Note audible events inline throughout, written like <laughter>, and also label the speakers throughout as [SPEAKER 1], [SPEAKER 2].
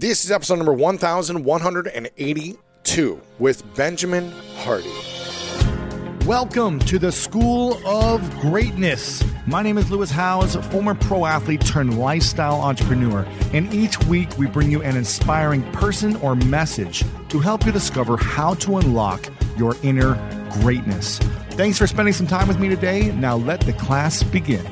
[SPEAKER 1] This is episode number 1182 with Benjamin Hardy.
[SPEAKER 2] Welcome to the School of Greatness. My name is Lewis Howes, former pro athlete turned lifestyle entrepreneur, and each week we bring you an inspiring person or message to help you discover how to unlock your inner greatness. Thanks for spending some time with me today. Now let the class begin.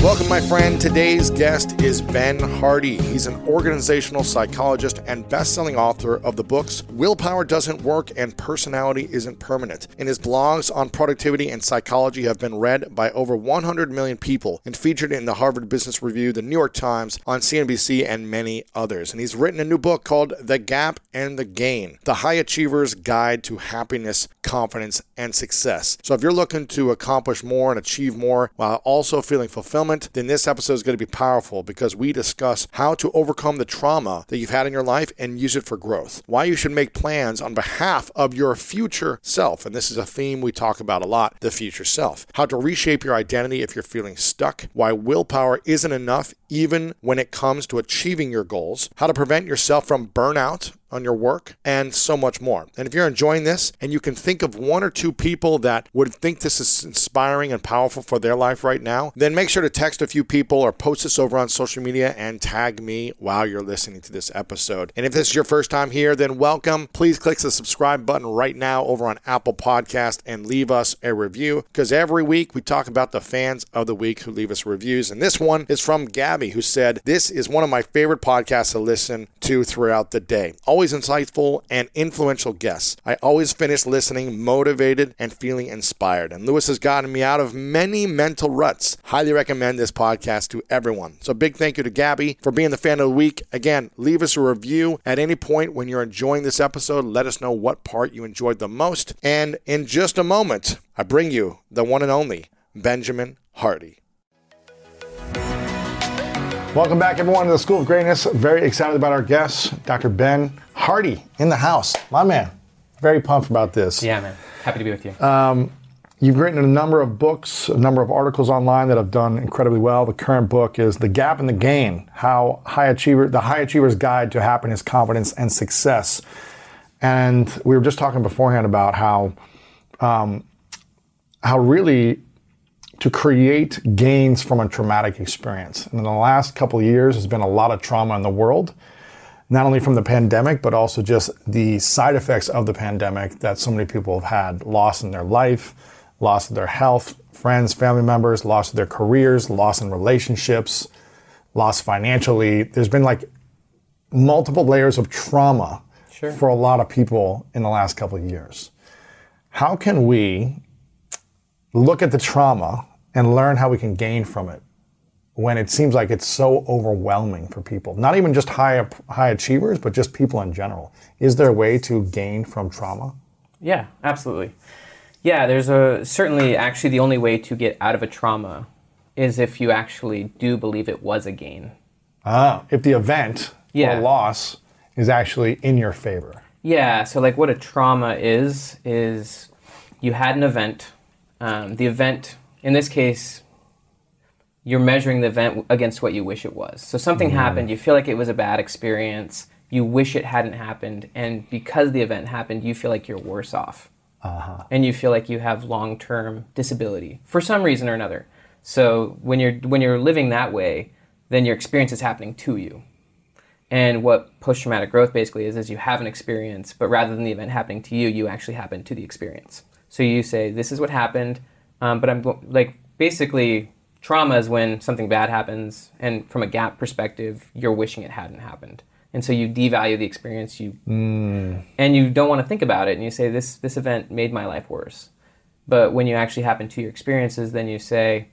[SPEAKER 1] Welcome, my friend. Today's guest is Ben Hardy. He's an organizational psychologist and best-selling author of the books Willpower Doesn't Work and Personality Isn't Permanent. And his blogs on productivity and psychology have been read by over 100 million people and featured in the Harvard Business Review, the New York Times, on CNBC, and many others. And he's written a new book called The Gap and the Gain: The High Achiever's Guide to Happiness, Confidence, and Success. So if you're looking to accomplish more and achieve more while also feeling fulfillment then this episode is going to be powerful because we discuss how to overcome the trauma that you've had in your life and use it for growth. Why you should make plans on behalf of your future self. And this is a theme we talk about a lot the future self. How to reshape your identity if you're feeling stuck. Why willpower isn't enough even when it comes to achieving your goals. How to prevent yourself from burnout on your work, and so much more. And if you're enjoying this and you can think of one or two people that would think this is inspiring and powerful for their life right now, then make sure to text a few people or post this over on social media and tag me while you're listening to this episode. And if this is your first time here, then welcome. Please click the subscribe button right now over on Apple Podcast and leave us a review because every week we talk about the fans of the week who leave us reviews. And this one is from Gabby who said, This is one of my favorite podcasts to listen to throughout the day. Always insightful and influential guests. I always finish listening motivated and feeling inspired. And Lewis has gotten me out of many mental ruts. Highly recommend this podcast to everyone. So big thank you to Gabby for being the fan of the week. Again, leave us a review at any point when you're enjoying this episode. Let us know what part you enjoyed the most. And in just a moment, I bring you the one and only Benjamin Hardy. Welcome back, everyone, to the School of Greatness. Very excited about our guest, Dr. Ben Hardy, in the house. My man. Very pumped about this.
[SPEAKER 3] Yeah, man. Happy to be with you.
[SPEAKER 1] Um, you've written a number of books, a number of articles online that have done incredibly well. The current book is The Gap and the Gain: How High Achiever, The High Achiever's Guide to Happiness, Confidence, and Success. And we were just talking beforehand about how, um, how really to create gains from a traumatic experience. And in the last couple of years, there's been a lot of trauma in the world, not only from the pandemic, but also just the side effects of the pandemic that so many people have had loss in their life, loss of their health, friends, family members, loss of their careers, loss in relationships, loss financially. There's been like multiple layers of trauma sure. for a lot of people in the last couple of years. How can we look at the trauma and learn how we can gain from it when it seems like it's so overwhelming for people. Not even just high high achievers but just people in general. Is there a way to gain from trauma?
[SPEAKER 3] Yeah absolutely. Yeah there's a certainly actually the only way to get out of a trauma is if you actually do believe it was a gain.
[SPEAKER 1] Ah if the event yeah. or loss is actually in your favor.
[SPEAKER 3] Yeah so like what a trauma is is you had an event um, the event in this case, you're measuring the event against what you wish it was. So something mm. happened, you feel like it was a bad experience, you wish it hadn't happened, and because the event happened, you feel like you're worse off. Uh-huh. And you feel like you have long-term disability for some reason or another. So when you're when you're living that way, then your experience is happening to you. And what post-traumatic growth basically is is you have an experience, but rather than the event happening to you, you actually happen to the experience. So you say, "This is what happened. Um, but I'm like basically trauma is when something bad happens, and from a gap perspective, you're wishing it hadn't happened, and so you devalue the experience. You mm. and you don't want to think about it, and you say this this event made my life worse. But when you actually happen to your experiences, then you say,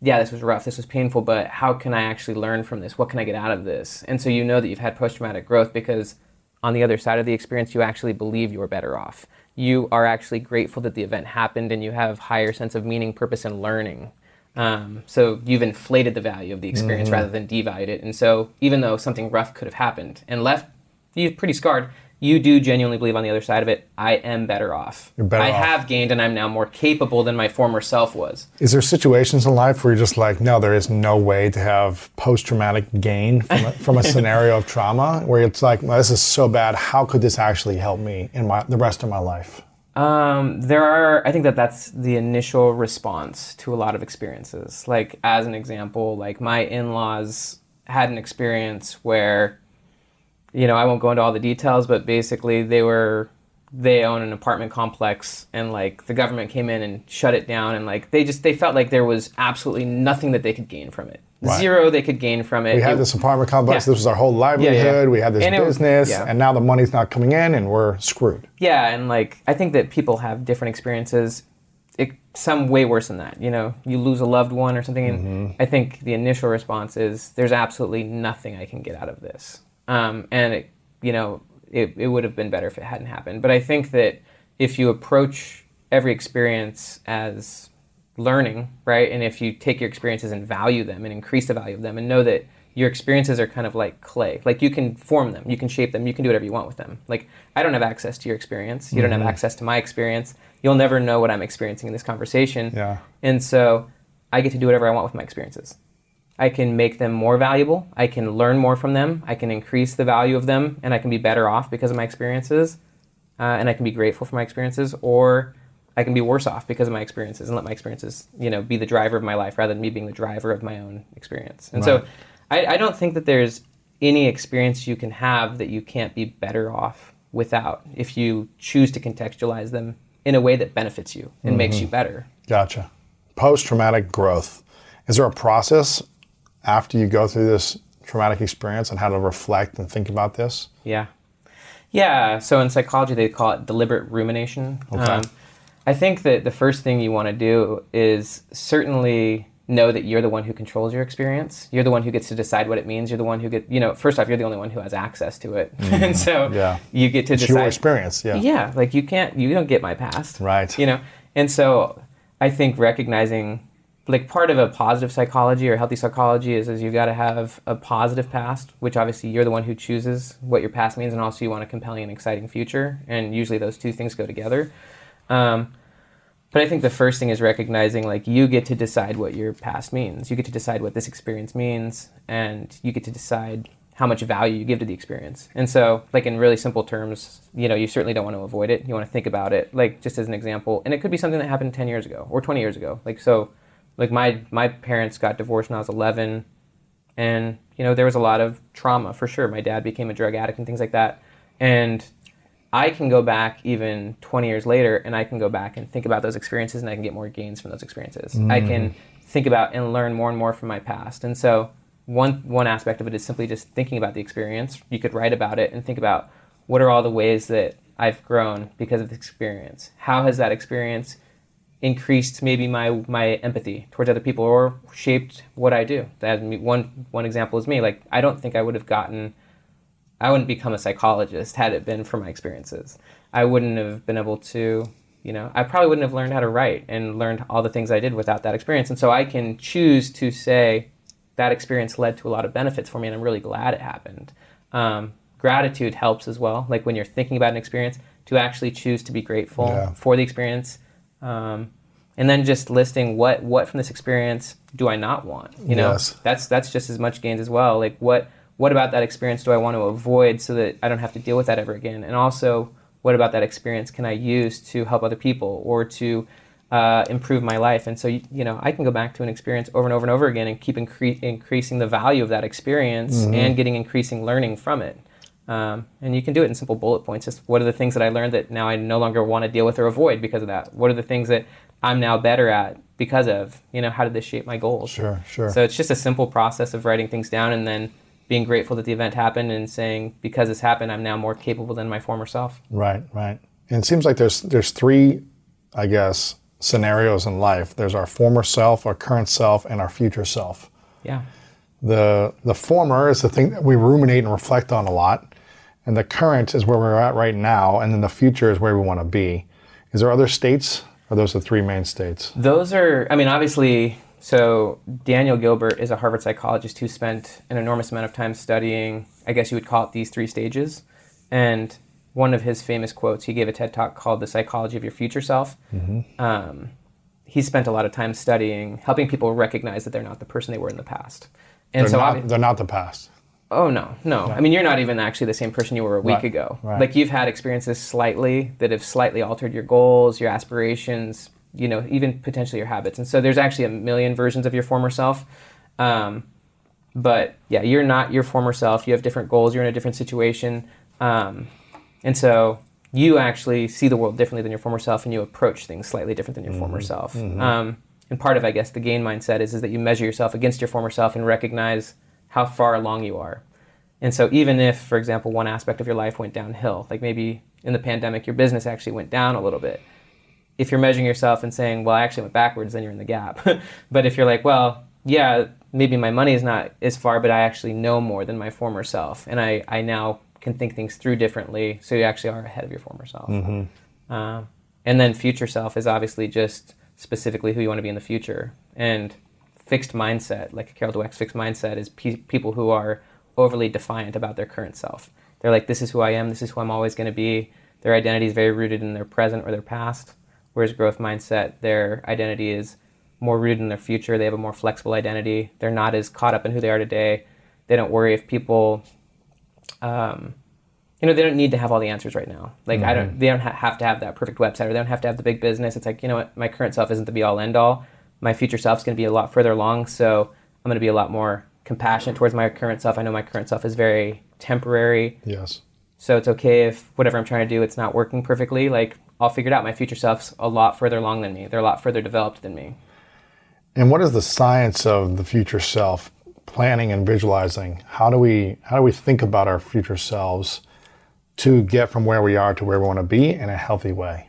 [SPEAKER 3] yeah, this was rough, this was painful, but how can I actually learn from this? What can I get out of this? And so you know that you've had post traumatic growth because on the other side of the experience, you actually believe you are better off. You are actually grateful that the event happened and you have higher sense of meaning, purpose, and learning. Um, so you've inflated the value of the experience mm-hmm. rather than devalued it. And so even though something rough could have happened and left you pretty scarred, you do genuinely believe on the other side of it, I am better off.
[SPEAKER 2] You're better
[SPEAKER 3] I
[SPEAKER 2] off.
[SPEAKER 3] have gained and I'm now more capable than my former self was.
[SPEAKER 2] Is there situations in life where you're just like, no, there is no way to have post traumatic gain from a, from a <laughs> scenario of trauma where it's like, well, this is so bad. How could this actually help me in my, the rest of my life?
[SPEAKER 3] Um, there are, I think that that's the initial response to a lot of experiences. Like, as an example, like my in laws had an experience where you know, I won't go into all the details, but basically they were they own an apartment complex and like the government came in and shut it down and like they just they felt like there was absolutely nothing that they could gain from it. Right. Zero they could gain from it.
[SPEAKER 2] We had
[SPEAKER 3] it,
[SPEAKER 2] this apartment complex. Yeah. This was our whole livelihood. Yeah, yeah. We had this and business, was, and now the money's not coming in, and we're screwed.
[SPEAKER 3] Yeah, and like I think that people have different experiences. It, some way worse than that. You know, you lose a loved one or something, and mm-hmm. I think the initial response is, "There's absolutely nothing I can get out of this." Um, and it, you know, it, it would have been better if it hadn't happened. But I think that if you approach every experience as learning, right, and if you take your experiences and value them and increase the value of them, and know that your experiences are kind of like clay. Like you can form them, you can shape them, you can do whatever you want with them. Like I don't have access to your experience. You mm-hmm. don't have mm-hmm. access to my experience. You'll never know what I'm experiencing in this conversation.
[SPEAKER 2] Yeah.
[SPEAKER 3] And so I get to do whatever I want with my experiences. I can make them more valuable. I can learn more from them. I can increase the value of them, and I can be better off because of my experiences. Uh, and I can be grateful for my experiences, or I can be worse off because of my experiences and let my experiences, you know, be the driver of my life rather than me being the driver of my own experience. And right. so, I, I don't think that there's any experience you can have that you can't be better off without if you choose to contextualize them in a way that benefits you and mm-hmm. makes you better.
[SPEAKER 2] Gotcha. Post traumatic growth. Is there a process after you go through this traumatic experience and how to reflect and think about this?
[SPEAKER 3] Yeah. Yeah. So in psychology, they call it deliberate rumination.
[SPEAKER 2] Okay. Um,
[SPEAKER 3] I think that the first thing you want to do is certainly know that you're the one who controls your experience. You're the one who gets to decide what it means. You're the one who get, you know, first off, you're the only one who has access to it, mm-hmm. <laughs> and so
[SPEAKER 2] yeah.
[SPEAKER 3] you get to
[SPEAKER 2] it's
[SPEAKER 3] decide.
[SPEAKER 2] your experience, yeah.
[SPEAKER 3] Yeah, like you can't, you don't get my past,
[SPEAKER 2] right?
[SPEAKER 3] You know, and so I think recognizing like part of a positive psychology or healthy psychology is, is you got to have a positive past, which obviously you're the one who chooses what your past means, and also you want a compelling and exciting future, and usually those two things go together. Um, but I think the first thing is recognizing like you get to decide what your past means. You get to decide what this experience means, and you get to decide how much value you give to the experience. And so, like in really simple terms, you know, you certainly don't want to avoid it. You want to think about it, like just as an example. And it could be something that happened 10 years ago or 20 years ago. Like so like my my parents got divorced when I was 11 and you know there was a lot of trauma for sure my dad became a drug addict and things like that and I can go back even 20 years later and I can go back and think about those experiences and I can get more gains from those experiences. Mm. I can think about and learn more and more from my past. And so one one aspect of it is simply just thinking about the experience. You could write about it and think about what are all the ways that I've grown because of the experience. How has that experience increased maybe my my empathy towards other people or shaped what I do. That one one example is me. Like I don't think I would have gotten I wouldn't become a psychologist had it been for my experiences. I wouldn't have been able to, you know, I probably wouldn't have learned how to write and learned all the things I did without that experience. And so I can choose to say that experience led to a lot of benefits for me and I'm really glad it happened. Um, gratitude helps as well. Like when you're thinking about an experience, to actually choose to be grateful yeah. for the experience um, and then just listing what what from this experience do I not want? You know,
[SPEAKER 2] yes.
[SPEAKER 3] that's that's just as much gains as well. Like what what about that experience do I want to avoid so that I don't have to deal with that ever again? And also, what about that experience can I use to help other people or to uh, improve my life? And so, you know, I can go back to an experience over and over and over again and keep incre- increasing the value of that experience mm-hmm. and getting increasing learning from it. Um, and you can do it in simple bullet points. Just what are the things that I learned that now I no longer want to deal with or avoid because of that? What are the things that I'm now better at because of? You know, how did this shape my goals?
[SPEAKER 2] Sure, sure.
[SPEAKER 3] So it's just a simple process of writing things down and then being grateful that the event happened and saying because this happened, I'm now more capable than my former self.
[SPEAKER 2] Right, right. And it seems like there's there's three, I guess,
[SPEAKER 4] scenarios in life. There's our former self, our current self, and our future self.
[SPEAKER 3] Yeah.
[SPEAKER 4] The the former is the thing that we ruminate and reflect on a lot, and the current is where we're at right now, and then the future is where we want to be. Is there other states? Or are those the three main states?
[SPEAKER 3] Those are, I mean, obviously, so Daniel Gilbert is a Harvard psychologist who spent an enormous amount of time studying, I guess you would call it these three stages. And one of his famous quotes, he gave a TED talk called The Psychology of Your Future Self. Um, he spent a lot of time studying, helping people recognize that they're not the person they were in the past. And
[SPEAKER 4] They're,
[SPEAKER 3] so,
[SPEAKER 4] not, they're not the past.
[SPEAKER 3] Oh no, no. I mean, you're not even actually the same person you were a week
[SPEAKER 4] Right,
[SPEAKER 3] ago.
[SPEAKER 4] right.
[SPEAKER 3] Like you've had experiences slightly that have slightly altered your goals, your aspirations, you know, even potentially your habits. And so there's actually a million versions of your former self. Um, but yeah, you're not your former self. You have different goals. You're in a different situation, um, and so you actually see the world differently than your former self, and you approach things slightly different than your former self. Um, and part of, I guess, the gain mindset is is that you measure yourself against your former self and recognize how far along you are. And so, even if, for example, one aspect of your life went downhill, like maybe in the pandemic, your business actually went down a little bit. If you're measuring yourself and saying, well, I actually went backwards, then you're in the gap. <laughs> but if you're like, well, yeah, maybe my money is not as far, but I actually know more than my former self. And I, I now can think things through differently. So you actually are ahead of your former self. Um, and then future self is obviously just specifically who you want to be in the future. And fixed mindset, like Carol Dweck's fixed mindset, is pe- people who are overly defiant about their current self. They're like, this is who I am, this is who I'm always going to be. Their identity is very rooted in their present or their past. Whereas growth mindset, their identity is more rooted in their future. They have a more flexible identity. They're not as caught up in who they are today. They don't worry if people um, you know, they don't need to have all the answers right now. Like I don't, they don't ha- have to have that perfect website or they don't have to have the big business. It's like, you know what, my current self isn't the be all end all. My future self's going to be a lot further along, so I'm going to be a lot more compassionate towards my current self. I know my current self is very temporary,
[SPEAKER 4] Yes.
[SPEAKER 3] so it's okay if whatever I'm trying to do, it's not working perfectly. Like I'll figure it out. My future self's a lot further along than me. They're a lot further developed than me.
[SPEAKER 4] And what is the science of the future self? Planning and visualizing. How do we how do we think about our future selves to get from where we are to where we want to be in a healthy way?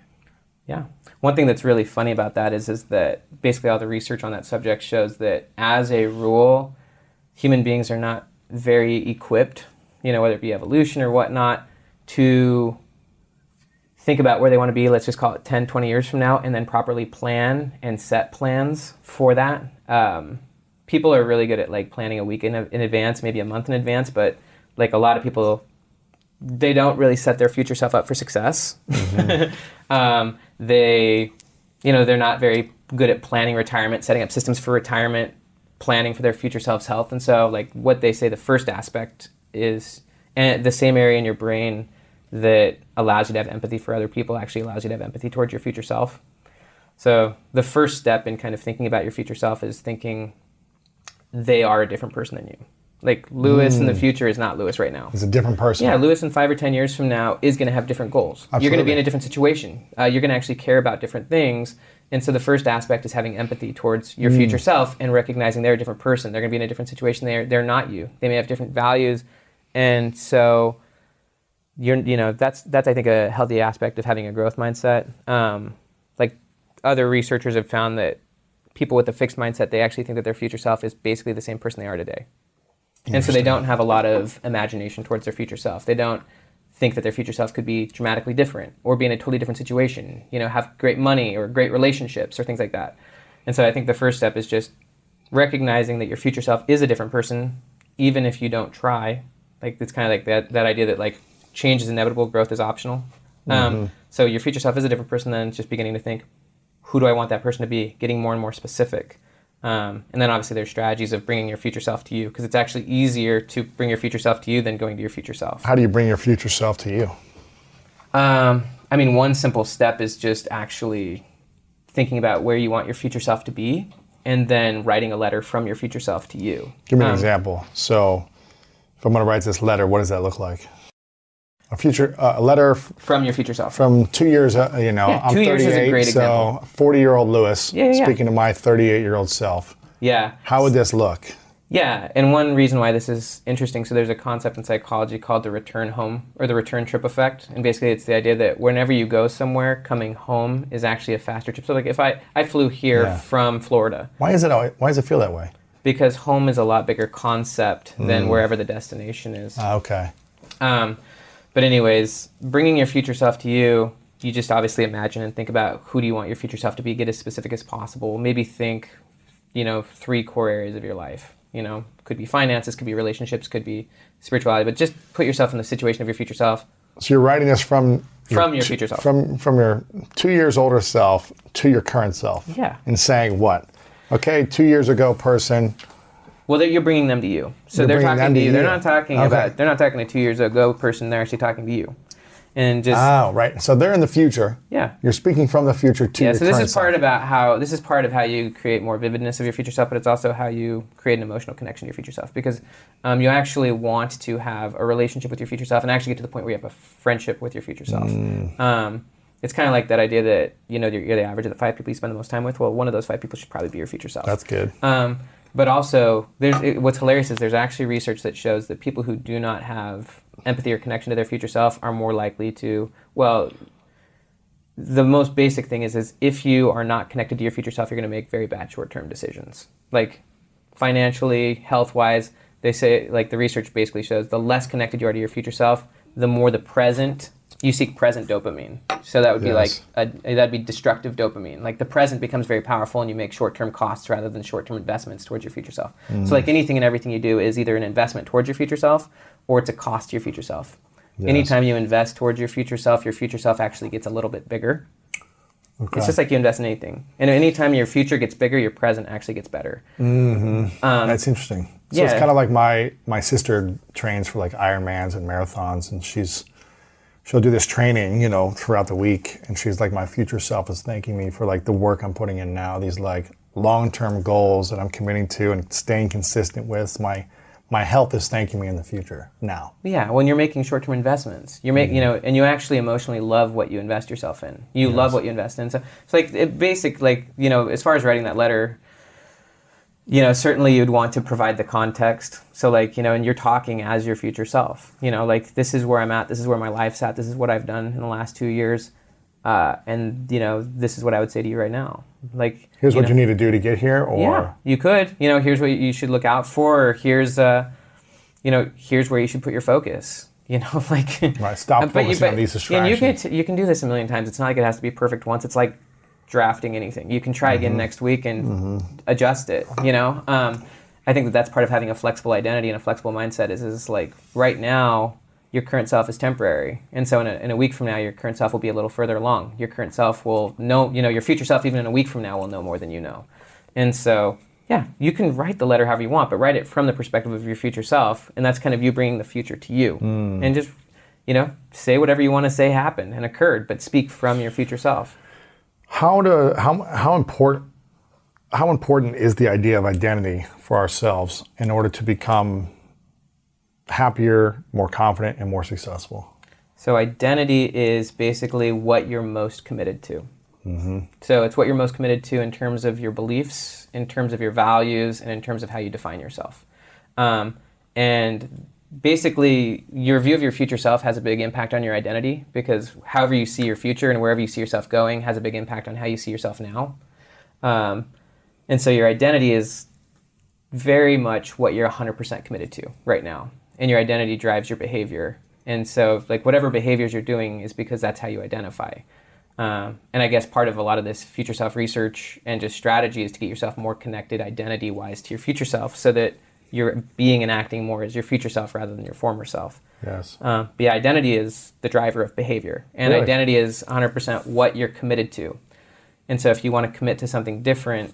[SPEAKER 3] Yeah. One thing that's really funny about that is is that basically all the research on that subject shows that as a rule, human beings are not very equipped, you know, whether it be evolution or whatnot, to think about where they want to be, let's just call it 10, 20 years from now, and then properly plan and set plans for that. Um, people are really good at like planning a week in, in advance, maybe a month in advance, but like a lot of people they don't really set their future self up for success. <laughs> um, they, you know, they're not very good at planning retirement, setting up systems for retirement, planning for their future self's health. And so, like, what they say the first aspect is, and the same area in your brain that allows you to have empathy for other people actually allows you to have empathy towards your future self. So, the first step in kind of thinking about your future self is thinking they are a different person than you. Like, Lewis in the future is not Lewis right now.
[SPEAKER 4] It's a different person.
[SPEAKER 3] Yeah, Lewis in five or ten years from now is going to have different goals. You're going to be in a different situation. Uh, you're going to actually care about different things. And so the first aspect is having empathy towards your future self and recognizing they're a different person. They're going to be in a different situation. They're they're not you. They may have different values, and so you're you know that's that's I think a healthy aspect of having a growth mindset. Um, like other researchers have found that people with a fixed mindset they actually think that their future self is basically the same person they are today. And so they don't have a lot of imagination towards their future self. They don't think that their future self could be dramatically different or be in a totally different situation, you know, have great money or great relationships or things like that. And so I think the first step is just recognizing that your future self is a different person, even if you don't try. Like it's kind of like that, that idea that like change is inevitable, growth is optional. Um, so your future self is a different person than just beginning to think, who do I want that person to be? Getting more and more specific. Um, and then obviously there's strategies of bringing your future self to you because it's actually easier to bring your future self to you than going to your future self.
[SPEAKER 4] How do you bring your future self to you?
[SPEAKER 3] Um, I mean, one simple step is just actually thinking about where you want your future self to be and then writing a letter from your future self to you.
[SPEAKER 4] Give me an
[SPEAKER 3] Um,
[SPEAKER 4] example. So, if I'm going to write this letter, what does that look like? A future, uh, a letter f-
[SPEAKER 3] From your future self.
[SPEAKER 4] from two years. Uh, you know,
[SPEAKER 3] Yeah,
[SPEAKER 4] I'm
[SPEAKER 3] two
[SPEAKER 4] 38,
[SPEAKER 3] years is a great
[SPEAKER 4] so
[SPEAKER 3] example.
[SPEAKER 4] 40 year old Lewis
[SPEAKER 3] Yeah, yeah, yeah.
[SPEAKER 4] speaking to my 38 year old self.
[SPEAKER 3] yeah.
[SPEAKER 4] How would this look?
[SPEAKER 3] Yeah, and one reason why this is interesting, so there's a concept in psychology called the return home or the return trip effect, and basically it's the idea that whenever you go somewhere, coming home is actually a faster trip. So like if I I flew here
[SPEAKER 4] Yeah.
[SPEAKER 3] from Florida
[SPEAKER 4] Why is it? alwa- Why does it feel that way?
[SPEAKER 3] because home is a lot bigger concept than wherever the destination is.
[SPEAKER 4] Ah, okay.
[SPEAKER 3] Um, but anyways, bringing your future self to you, you just obviously imagine and think about who do you want your future self to be. Get as specific as possible. Maybe think, you know, three core areas of your life. You know, could be finances, could be relationships, could be spirituality. But just put yourself in the situation of your future self.
[SPEAKER 4] So you're writing this from
[SPEAKER 3] From your
[SPEAKER 4] t-
[SPEAKER 3] future self.
[SPEAKER 4] from from your two years older self to your current self.
[SPEAKER 3] Yeah.
[SPEAKER 4] And saying what? Okay, two years ago, person.
[SPEAKER 3] Well, they're- you're bringing them to you. So they're
[SPEAKER 4] bringing
[SPEAKER 3] talking
[SPEAKER 4] to
[SPEAKER 3] to you. They're not talking
[SPEAKER 4] Okay.
[SPEAKER 3] about. They're not talking to two years ago person. They're actually talking to you, and just
[SPEAKER 4] Oh, right. So they're in the future.
[SPEAKER 3] yeah.
[SPEAKER 4] You're speaking from the future to
[SPEAKER 3] Yeah, so this is part
[SPEAKER 4] self.
[SPEAKER 3] about how this is part of how you create more vividness of your future self, but it's also how you create an emotional connection to your future self because um, you actually want to have a relationship with your future self and actually get to the point where you have a friendship with your future self.
[SPEAKER 4] Mm.
[SPEAKER 3] Um, it's kind of like that idea that you know you're, you're the average of the five people you spend the most time with. Well, one of those five people should probably be your future self.
[SPEAKER 4] That's good.
[SPEAKER 3] Um, but also, there's it, what's hilarious is there's actually research that shows that people who do not have empathy or connection to their future self are more likely to well. The most basic thing is is if you are not connected to your future self, you're going to make very bad short-term decisions, like financially, health-wise. They say like the research basically shows the less connected you are to your future self, the more the present you seek present dopamine. So that would be like a, that'd be destructive dopamine. Like the present becomes very powerful, and you make short-term costs rather than short-term investments towards your future self. So like mm. anything and everything you do is either an investment towards your future self, or it's a cost to your future self. Anytime you invest towards your future self, your future self actually gets a little bit bigger.
[SPEAKER 4] Okay.
[SPEAKER 3] It's just like you invest in anything, and anytime your future gets bigger, your present actually gets better. Mm-hmm.
[SPEAKER 4] Um, That's interesting. So it's kind of like my my sister trains for like Ironmans and marathons, and she's she'll do this training, you know, throughout the week, and she's like, my future self is thanking me for like the work I'm putting in now, these like long term goals that I'm committing to and staying consistent with. My my health is thanking me in the future now.
[SPEAKER 3] Yeah, when you're making short-term investments, you're making, you mm-hmm. know, and you actually emotionally love what you invest yourself in. You love what you invest in. So it's like it basic, like you know, as far as writing that letter, you know, certainly you'd want to provide the context. So like you know, and you're talking as your future self. You know, like this is where I'm at. This is where my life's at. This is what I've done in the last two years, uh, and you know, this is what I would say to you right now. Like
[SPEAKER 4] Here's what
[SPEAKER 3] know,
[SPEAKER 4] you need to do to get here, or
[SPEAKER 3] yeah, you could. You know, here's what you should look out for. Or here's, uh, you know, here's where you should put your focus. <laughs> You know, like
[SPEAKER 4] Right, stop
[SPEAKER 3] but
[SPEAKER 4] focusing on these
[SPEAKER 3] yeah, And you can t- you can do this a million times. It's not like it has to be perfect once. It's like drafting anything. You can try
[SPEAKER 4] Mm-hmm.
[SPEAKER 3] again next week and adjust it. You know, um, I think that that's part of having a flexible identity and a flexible mindset. Is is like right now your current self is temporary, and so in a, in a week from now, your current self will be a little further along. Your current self will know, you know, your future self even in a week from now will know more than you know, and so. Yeah, you can write the letter however you want, but write it from the perspective of your future self, and that's kind of you bringing the future to you, and just, you know, say whatever you want to say happened and occurred, but speak from your future self.
[SPEAKER 4] How to how how important how important is the idea of identity for ourselves in order to become happier, more confident, and more successful?
[SPEAKER 3] So identity is basically what you're most committed to. So it's what you're most committed to in terms of your beliefs, in terms of your values, and in terms of how you define yourself. Um, and basically, your view of your future self has a big impact on your identity because however you see your future and wherever you see yourself going has a big impact on how you see yourself now. Um, and so your identity is very much what you're 100% committed to right now. And your identity drives your behavior. And so, like, whatever behaviors you're doing is because that's how you identify. Um, and I guess part of a lot of this future self research and just strategy is to get yourself more connected identity wise to your future self so that you're being and acting more as your future self rather than your former self.
[SPEAKER 4] Yes.
[SPEAKER 3] Uh, but yeah, identity is the driver of behavior, and
[SPEAKER 4] Really?
[SPEAKER 3] identity is 100% what you're committed to. And so, if you want to commit to something different,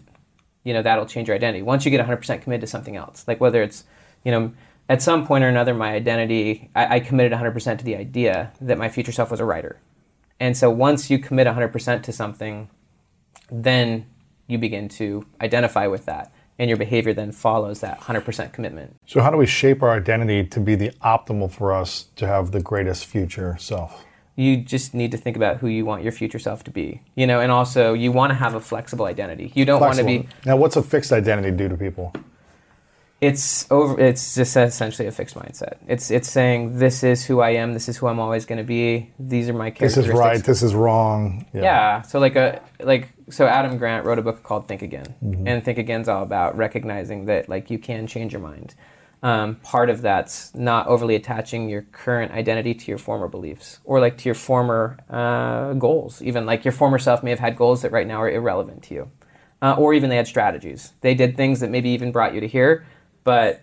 [SPEAKER 3] you know that'll change your identity. Once you get 100% committed to something else, like whether it's, you know, at some point or another, my identity, I, I committed 100% to the idea that my future self was a writer. And so, once you commit 100% to something, then you begin to identify with that, and your behavior then follows that 100% commitment.
[SPEAKER 4] So, how do we shape our identity to be the optimal for us to have the greatest future self?
[SPEAKER 3] you just need to think about who you want your future self to be you know and also you want to have a flexible identity you don't want to be
[SPEAKER 4] Now, what's a fixed identity do to people?
[SPEAKER 3] It's over it's just essentially a fixed mindset. It's it's saying this is who i am. This is who i'm always going to be. These are my
[SPEAKER 4] This is right. This is wrong.
[SPEAKER 3] yeah. so like a like so adam grant wrote a book called think again.
[SPEAKER 4] Mm-hmm.
[SPEAKER 3] and think again's all about recognizing that like you can change your mind. Um, part of that's not overly attaching your current identity to your former beliefs or like to your former uh, goals. Even like your former self may have had goals that right now are irrelevant to you uh, or even they had strategies. They did things that maybe even brought you to here but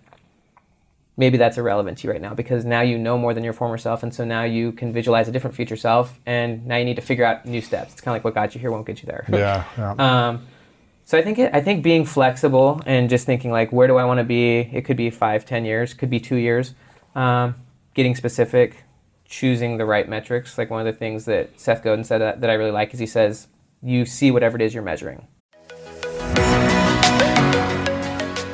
[SPEAKER 3] maybe that's irrelevant to you right now because now you know more than your former self and so now you can visualize a different future self and now you need to figure out new steps it's kind of like what got you here won't get you there
[SPEAKER 4] Yeah. yeah. <laughs>
[SPEAKER 3] um, so I think it, I think being flexible and just thinking like where do I want to be? It could be five, ten years, could be two years. Um, getting specific, choosing the right metrics. Like one of the things that Seth Godin said that, that I really like is he says you see whatever it is you're measuring.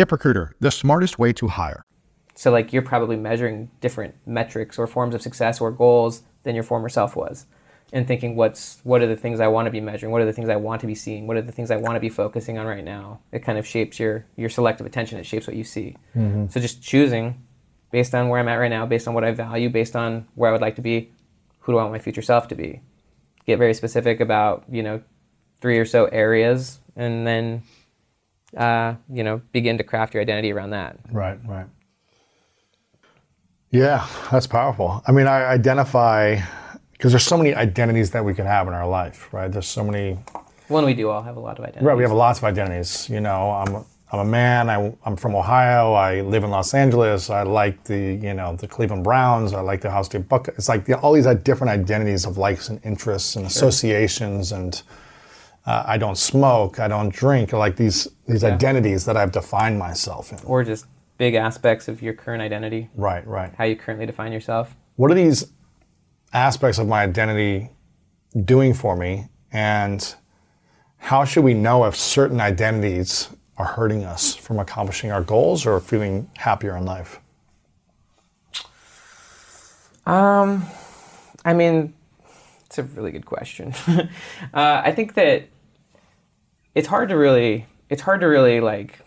[SPEAKER 1] ZipRecruiter, the smartest way to hire.
[SPEAKER 3] So like you're probably measuring different metrics or forms of success or goals than your former self was. And thinking what's what are the things I want to be measuring? What are the things I want to be seeing? What are the things I want to be focusing on right now? It kind of shapes your your selective attention. It shapes what you see. Mm-hmm. So just choosing based on where I'm at right now, based on what I value, based on where I would like to be, who do I want my future self to be? Get very specific about, you know, three or so areas and then uh, you know, begin to craft your identity around that.
[SPEAKER 4] Right, right. Yeah, that's powerful. I mean, I identify because there's so many identities that we can have in our life, right? There's so many.
[SPEAKER 3] One, we do all have a lot of identities.
[SPEAKER 4] Right, we have lots of identities. You know, I'm I'm a man. I, I'm from Ohio. I live in Los Angeles. I like the you know the Cleveland Browns. I like the Ohio State Buckeyes. It's like the, all these different identities of likes and interests and associations and. Uh, I don't smoke. I don't drink. Like these these identities that I've defined myself in.
[SPEAKER 3] or just big aspects of your current identity,
[SPEAKER 4] Right, right.
[SPEAKER 3] how you currently define yourself.
[SPEAKER 4] what are these aspects of my identity doing for me and how should we know if certain identities are hurting us from accomplishing our goals or feeling happier in life
[SPEAKER 3] Um, I mean, it's a really good question. <laughs> uh, I think that it's hard to really it's hard to really like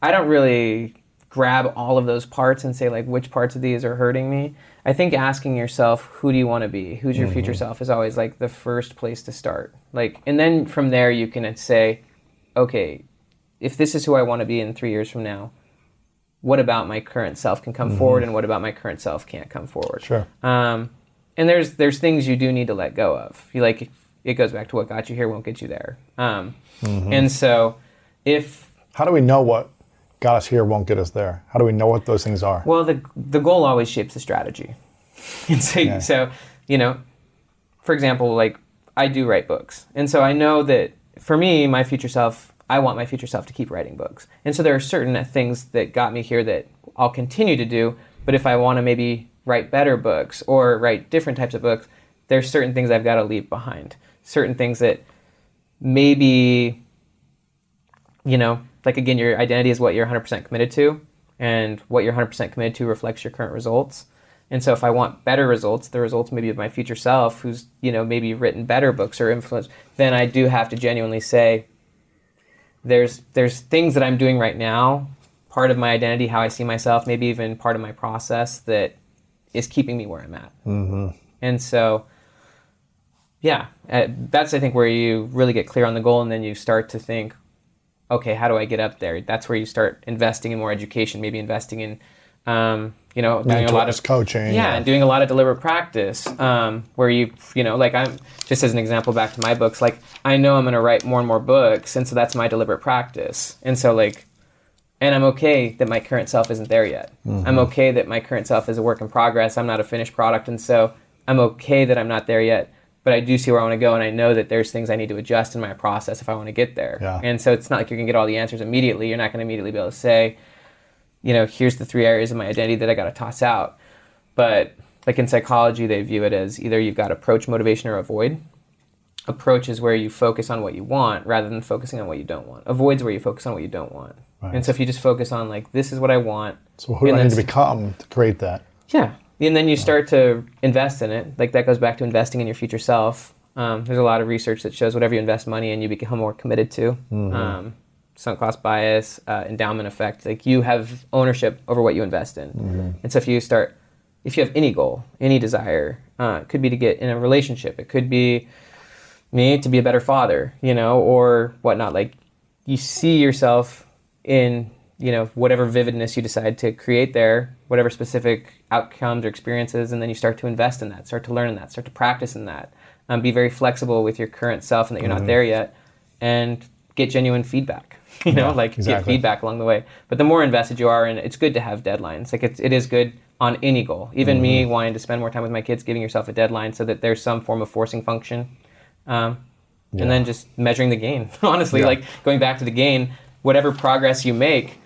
[SPEAKER 3] I don't really grab all of those parts and say like which parts of these are hurting me. I think asking yourself who do you want to be, who's your future self, is always like the first place to start. Like, and then from there you can say, okay, if this is who I want to be in three years from now, what about my current self can come forward, and what about my current self can't come forward?
[SPEAKER 4] Sure.
[SPEAKER 3] Um, and there's there's things you do need to let go of. You like it goes back to what got you here won't get you there. Um, And so if
[SPEAKER 4] How do we know what got us here won't get us there? How do we know what those things are?
[SPEAKER 3] Well, the the goal always shapes the strategy. <laughs> and so, so, you know, for example, like I do write books, and so I know that for me, my future self, I want my future self to keep writing books, and so there are certain things that got me here that I'll continue to do. But if I want to maybe write better books or write different types of books, there's certain things I've got to leave behind. Certain things that maybe you know, like again, your identity is what you're 100% committed to, and what you're 100% committed to reflects your current results. And so, if I want better results, the results maybe of my future self, who's you know maybe written better books or influenced, then I do have to genuinely say, there's there's things that I'm doing right now, part of my identity, how I see myself, maybe even part of my process that is keeping me where I'm at. Mm-hmm. And so, yeah, uh, that's I think where you really get clear on the goal, and then you start to think, okay, how do I get up there? That's where you start investing in more education, maybe investing in, um, you know, doing a lot of
[SPEAKER 4] coaching,
[SPEAKER 3] Yeah,
[SPEAKER 4] yeah.
[SPEAKER 3] and doing a lot of deliberate practice, um, where you, you know, like I'm just as an example back to my books. Like I know I'm going to write more and more books, and so that's my deliberate practice. And so like, and I'm okay that my current self isn't there yet. Mm-hmm. I'm okay that my current self is a work in progress. I'm not a finished product, and so I'm okay that I'm not there yet. But I do see where I want to go, and I know that there's things I need to adjust in my process if I want to get there.
[SPEAKER 4] Yeah.
[SPEAKER 3] And so it's not like you're going to get all the answers immediately. You're not going to immediately be able to say, you know, here's the three areas of my identity that I got to toss out. But like in psychology, they view it as either you've got approach, motivation, or avoid. Approach is where you focus on what you want rather than focusing on what you don't want. Avoid's where you focus on what you don't want. And so if you just focus on like this is what I want.
[SPEAKER 4] So who do I need to become to create that?
[SPEAKER 3] yeah. And then you start to invest in it. Like that goes back to investing in your future self. Um, there's a lot of research that shows whatever you invest money in, you become more committed to. Um, sunk cost bias, uh, endowment effect. Like you have ownership over what you invest in. And so if you start, if you have any goal, any desire, uh, it could be to get in a relationship. It could be me to be a better father, you know, or whatnot. Like you see yourself in, you know, whatever vividness you decide to create there, whatever specific outcomes or experiences, and then you start to invest in that, start to learn in that, start to practice in that. Um, be very flexible with your current self and that you're not there yet, and get genuine feedback. <laughs> You know,
[SPEAKER 4] Yeah,
[SPEAKER 3] like get feedback along the way. But the more invested you are, and it's good to have deadlines. Like it's, it is good on any goal. Even me wanting to spend more time with my kids, giving yourself a deadline so that there's some form of forcing function. Um, and then just measuring the gain. <laughs> Honestly,
[SPEAKER 4] Yeah.
[SPEAKER 3] like going back to the gain, whatever progress you make,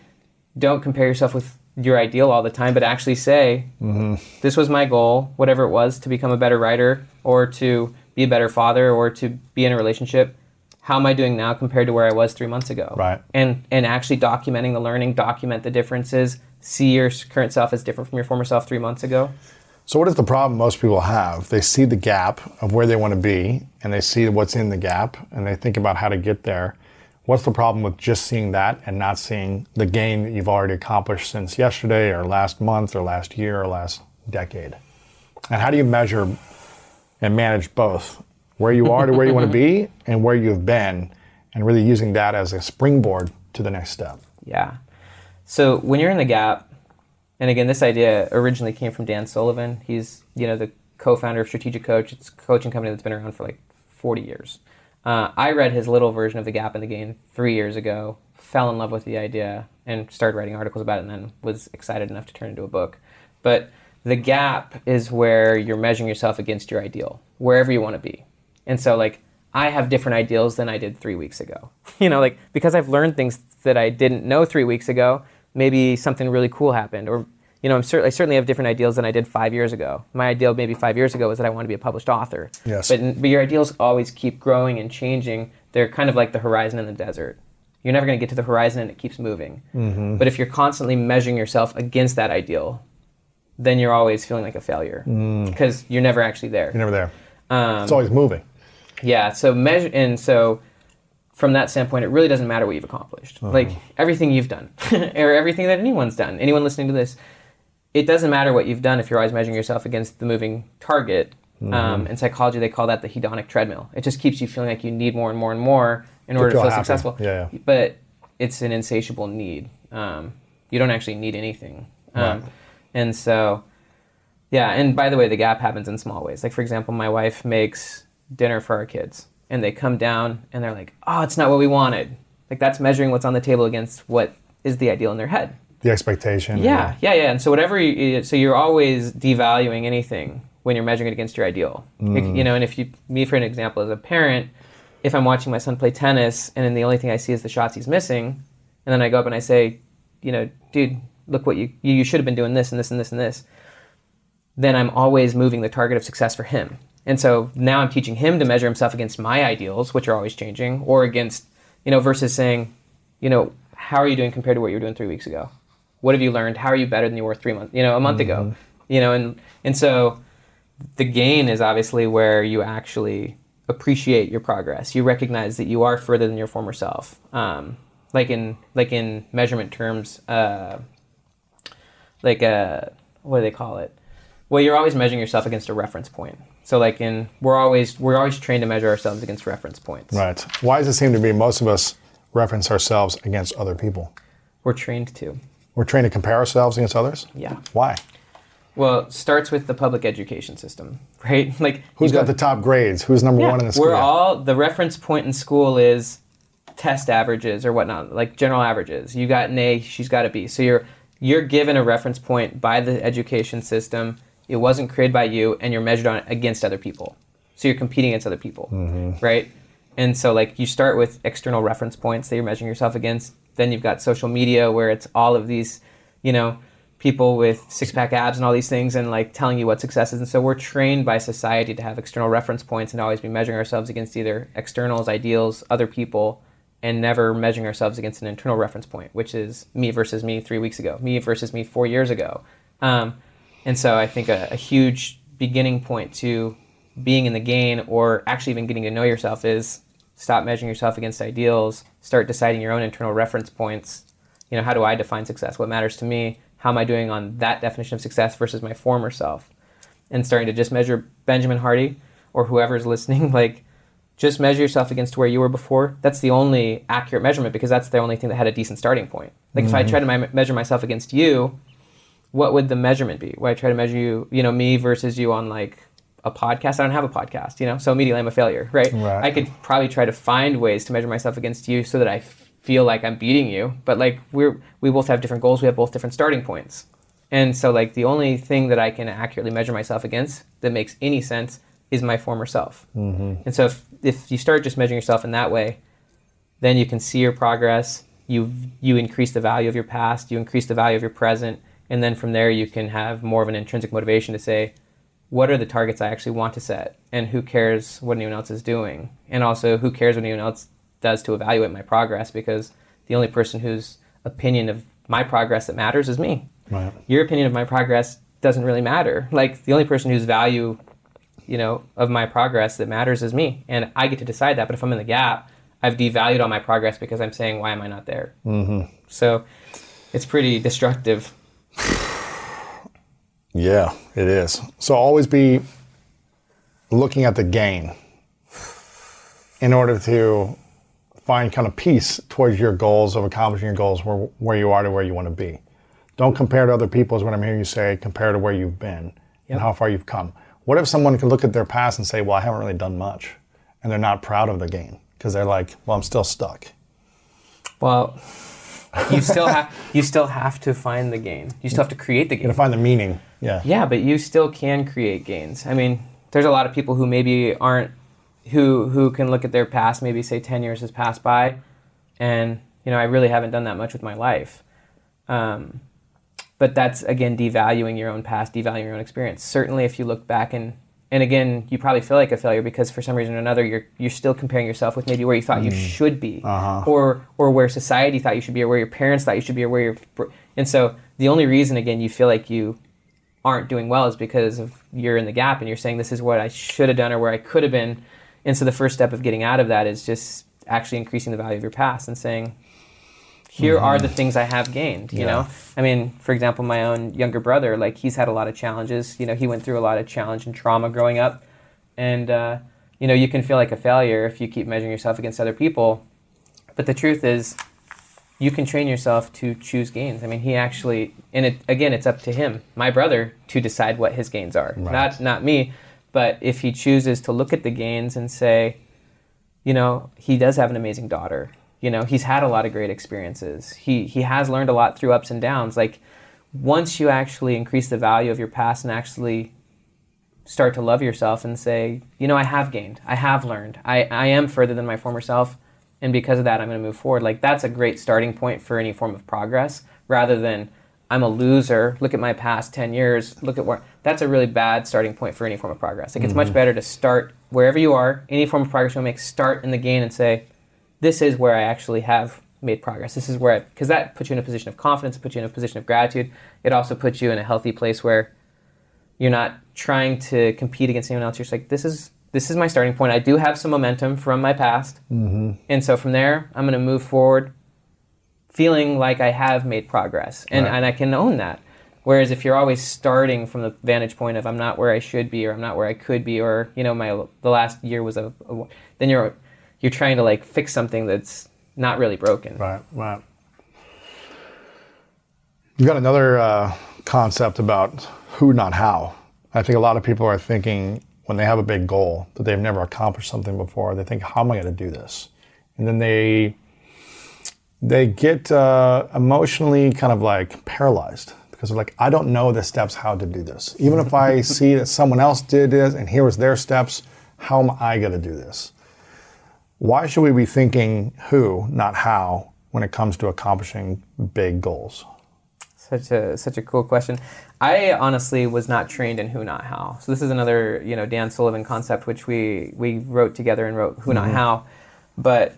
[SPEAKER 3] don't compare yourself with your ideal all the time, but actually say, mm-hmm. this was my goal, whatever it was, to become a better writer or to be a better father or to be in a relationship. How am I doing now compared to where I was three months ago?
[SPEAKER 4] Right.
[SPEAKER 3] And and actually documenting the learning, document the differences, see your current self as different from your former self three months ago.
[SPEAKER 4] So what is the problem most people have? They see the gap of where they want to be and they see what's in the gap and they think about how to get there. What's the problem with just seeing that and not seeing the gain that you've already accomplished since yesterday or last month or last year or last decade? And how do you measure and manage both? Where you are to where you want to be <laughs> and where you've been and really using that as a springboard to the next step.
[SPEAKER 3] Yeah. So when you're in the gap, and again, this idea originally came from Dan Sullivan. He's you know the co-founder of Strategic Coach. It's a coaching company that's been around for like 40 years. Uh, I read his little version of the Gap and the Gain three years ago. Fell in love with the idea and started writing articles about it, and then was excited enough to turn it into a book. But the gap is where you're measuring yourself against your ideal, wherever you want to be. And so, like, I have different ideals than I did three weeks ago. <laughs> You know, like, because I've learned things that I didn't know three weeks ago, maybe something really cool happened. Or, you know, I'm cer- I certainly have different ideals than I did five years ago. My ideal maybe five years ago was that I want to be a published author.
[SPEAKER 4] Yes.
[SPEAKER 3] But, but your ideals always keep growing and changing. They're kind of like the horizon in the desert. You're never going to get to the horizon and it keeps moving. Mm-hmm. But if you're constantly measuring yourself against that ideal, then you're always feeling like a failure mm. because you're never actually there.
[SPEAKER 4] You're never there.
[SPEAKER 3] Um,
[SPEAKER 4] It's always moving.
[SPEAKER 3] yeah. So measure and so from that standpoint, it really doesn't matter what you've accomplished. Uh-huh. Like everything you've done, <laughs> or everything that anyone's done, anyone listening to this, it doesn't matter what you've done if you're always measuring yourself against the moving target. Um, in psychology, they call that the hedonic treadmill. It just keeps you feeling like you need more and more and more in order to
[SPEAKER 4] feel
[SPEAKER 3] successful.
[SPEAKER 4] Yeah, yeah.
[SPEAKER 3] But it's an insatiable need. Um, you don't actually need anything. Um,
[SPEAKER 4] Right.
[SPEAKER 3] And so, yeah. And by the way, the gap happens in small ways. Like for example, my wife makes dinner for our kids, and they come down and they're like, "Oh, it's not what we wanted." Like that's measuring what's on the table against what is the ideal in their head.
[SPEAKER 4] The expectation.
[SPEAKER 3] Yeah, yeah, yeah. And so whatever, you, so you're always devaluing anything when you're measuring it against your ideal. Like, mm. you know, and if you, me for an example, as a parent, if I'm watching my son play tennis and then the only thing I see is the shots he's missing, and then I go up and I say, you know, dude, look what you you, you should have been doing this and this and this and this. Then I'm always moving the target of success for him. And so now I'm teaching him to measure himself against my ideals, which are always changing, or against, you know, versus saying, you know, how are you doing compared to what you were doing three weeks ago? What have you learned? How are you better than you were three months, you know, a month ago? You know, and and so the gain is obviously where you actually appreciate your progress. You recognize that you are further than your former self. Um, like in like in measurement terms, uh, like uh what do they call it? Well, you're always measuring yourself against a reference point. So like in we're always we're always trained to measure ourselves against reference points.
[SPEAKER 4] Right. Why does it seem to be most of us reference ourselves against other people?
[SPEAKER 3] We're trained to.
[SPEAKER 4] We're trained to compare ourselves against others?
[SPEAKER 3] Yeah.
[SPEAKER 4] Why?
[SPEAKER 3] Well, it starts with the public education system, <laughs> right? Like
[SPEAKER 4] Who's
[SPEAKER 3] you
[SPEAKER 4] got the top grades? Who's number
[SPEAKER 3] Yeah,
[SPEAKER 4] one in the school?
[SPEAKER 3] We're all the reference point in school is test averages or whatnot, like general averages. You got an A, she's got a B. So you're you're given a reference point by the education system. It wasn't created by you, and you're measured on it against other people. So you're competing against other people,
[SPEAKER 4] Mm-hmm.
[SPEAKER 3] right? And so like you start with external reference points that you're measuring yourself against. Then you've got social media where it's all of these, you know, people with six pack abs and all these things and like telling you what success is. And so we're trained by society to have external reference points and always be measuring ourselves against either externals, ideals, other people, and never measuring ourselves against an internal reference point, which is me versus me three weeks ago, me versus me four years ago. Um, and so I think a, a huge beginning point to being in the game or actually even getting to know yourself is stop measuring yourself against ideals, start deciding your own internal reference points. You know, how do I define success? What matters to me? How am I doing on that definition of success versus my former self? And starting to just measure Benjamin Hardy or whoever's <laughs> listening, like just measure yourself against where you were before. That's the only accurate measurement because that's the only thing that had a decent starting point. Like if I mm-hmm. tried to me- measure myself against you, what would the measurement be? Would I try to measure you, you know, me versus you on like a podcast? I don't have a podcast, you know, so immediately I'm a failure, right?
[SPEAKER 4] Right.
[SPEAKER 3] I could probably try to find ways to measure myself against you so that I feel like I'm beating you, but like we're we both have different goals. We have both different starting points, and so like the only thing that I can accurately measure myself against that makes any sense is my former self. Mm-hmm. And so if if you start just measuring yourself in that way, then you can see your progress. You you increase the value of your past. You increase the value of your present, and then from there you can have more of an intrinsic motivation to say, what are the targets I actually want to set, and who cares what anyone else is doing, and also who cares what anyone else does to evaluate my progress because the only person whose opinion of my progress that matters is me.
[SPEAKER 4] Right.
[SPEAKER 3] Your opinion of my progress doesn't really matter. Like the only person whose value, you know, of my progress that matters is me, and I get to decide that. But if I'm in the gap, I've devalued all my progress because I'm saying, why am I not there? Mm-hmm. So it's pretty destructive. <laughs>
[SPEAKER 4] Yeah, it is. So always be looking at the gain in order to find kind of peace towards your goals of accomplishing your goals where, where you are to where you want to be. Don't compare to other people is what I'm hearing you say, compare to where you've been and how far you've come. What if someone can look at their past and say, well, I haven't really done much and they're not proud of the gain because they're like, well, I'm still stuck.
[SPEAKER 3] Well, you still have you still have to find the gain. You still have to create the gain.
[SPEAKER 4] You're going to find the meaning. Yeah.
[SPEAKER 3] Yeah, but you still can create gains. I mean, there's a lot of people who maybe aren't who who can look at their past, maybe say 10 years has passed by and you know, I really haven't done that much with my life. Um, but that's again devaluing your own past, devaluing your own experience. Certainly if you look back and and again, you probably feel like a failure because for some reason or another you're you're still comparing yourself with maybe where you thought you mm. should be uh-huh. or or where society thought you should be or where your parents thought you should be or where you're and so the only reason again you feel like you aren't doing well is because of you're in the gap and you're saying this is what I should have done or where I could have been. And so the first step of getting out of that is just actually increasing the value of your past and saying, here are the things I have gained. You
[SPEAKER 4] Yeah.
[SPEAKER 3] know, I mean, for example, my own younger brother, like he's had a lot of challenges. You know, he went through a lot of challenge and trauma growing up, and uh, you know, you can feel like a failure if you keep measuring yourself against other people. But the truth is, you can train yourself to choose gains. I mean, he actually, and it again, it's up to him, my brother, to decide what his gains are, not not me. But if he chooses to look at the gains and say, you know, he does have an amazing daughter. You know, he's had a lot of great experiences. He he has learned a lot through ups and downs. Like once you actually increase the value of your past and actually start to love yourself and say, you know, I have gained. I have learned. I, I am further than my former self. And because of that, I'm going to move forward. Like, that's a great starting point for any form of progress rather than I'm a loser. Look at my past 10 years. Look at where. That's a really bad starting point for any form of progress. Like, it's much mm-hmm. better to start wherever you are, any form of progress you want to make, start in the gain and say, this is where I actually have made progress. This is where I, because that puts you in a position of confidence, it puts you in a position of gratitude. It also puts you in a healthy place where you're not trying to compete against anyone else. You're just like, this is this is my starting point. I do have some momentum from my past, mm-hmm. and so from there, I'm going to move forward, feeling like I have made progress, and
[SPEAKER 4] Right.
[SPEAKER 3] and I can own that. Whereas if you're always starting from the vantage point of I'm not where I should be, or I'm not where I could be, or you know my the last year was a, a then you're you're trying to like fix something that's not really broken.
[SPEAKER 4] Right, right. You got another uh, concept about who, not how. I think a lot of people are thinking when they have a big goal that they've never accomplished something before. They think, "How am I going to do this?" And then they they get uh, emotionally kind of like paralyzed because they're like, "I don't know the steps how to do this. Even if I <laughs> see that someone else did this and here was their steps, how am I going to do this?" Why should we be thinking who, not how, when it comes to accomplishing big goals?
[SPEAKER 3] Such a such a cool question. I honestly was not trained in who not how. So this is another you know Dan Sullivan concept which we we wrote together and wrote who not how, but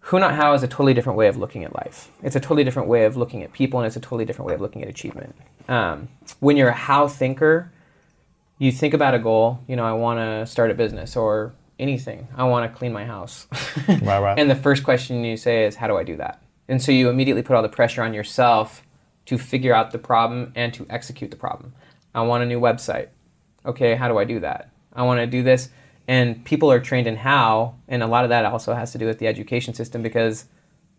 [SPEAKER 3] who not how is a totally different way of looking at life. It's a totally different way of looking at people and it's a totally different way of looking at achievement. Um, when you're a how thinker, you think about a goal. You know, I want to start a business or anything. I want to clean my house. <laughs>
[SPEAKER 4] Right, right.
[SPEAKER 3] And the first question you say is, how do I do that? And so you immediately put all the pressure on yourself to figure out the problem and to execute the problem. I want a new website. Okay, how do I do that? I want to do this. And people are trained in how, and a lot of that also has to do with the education system because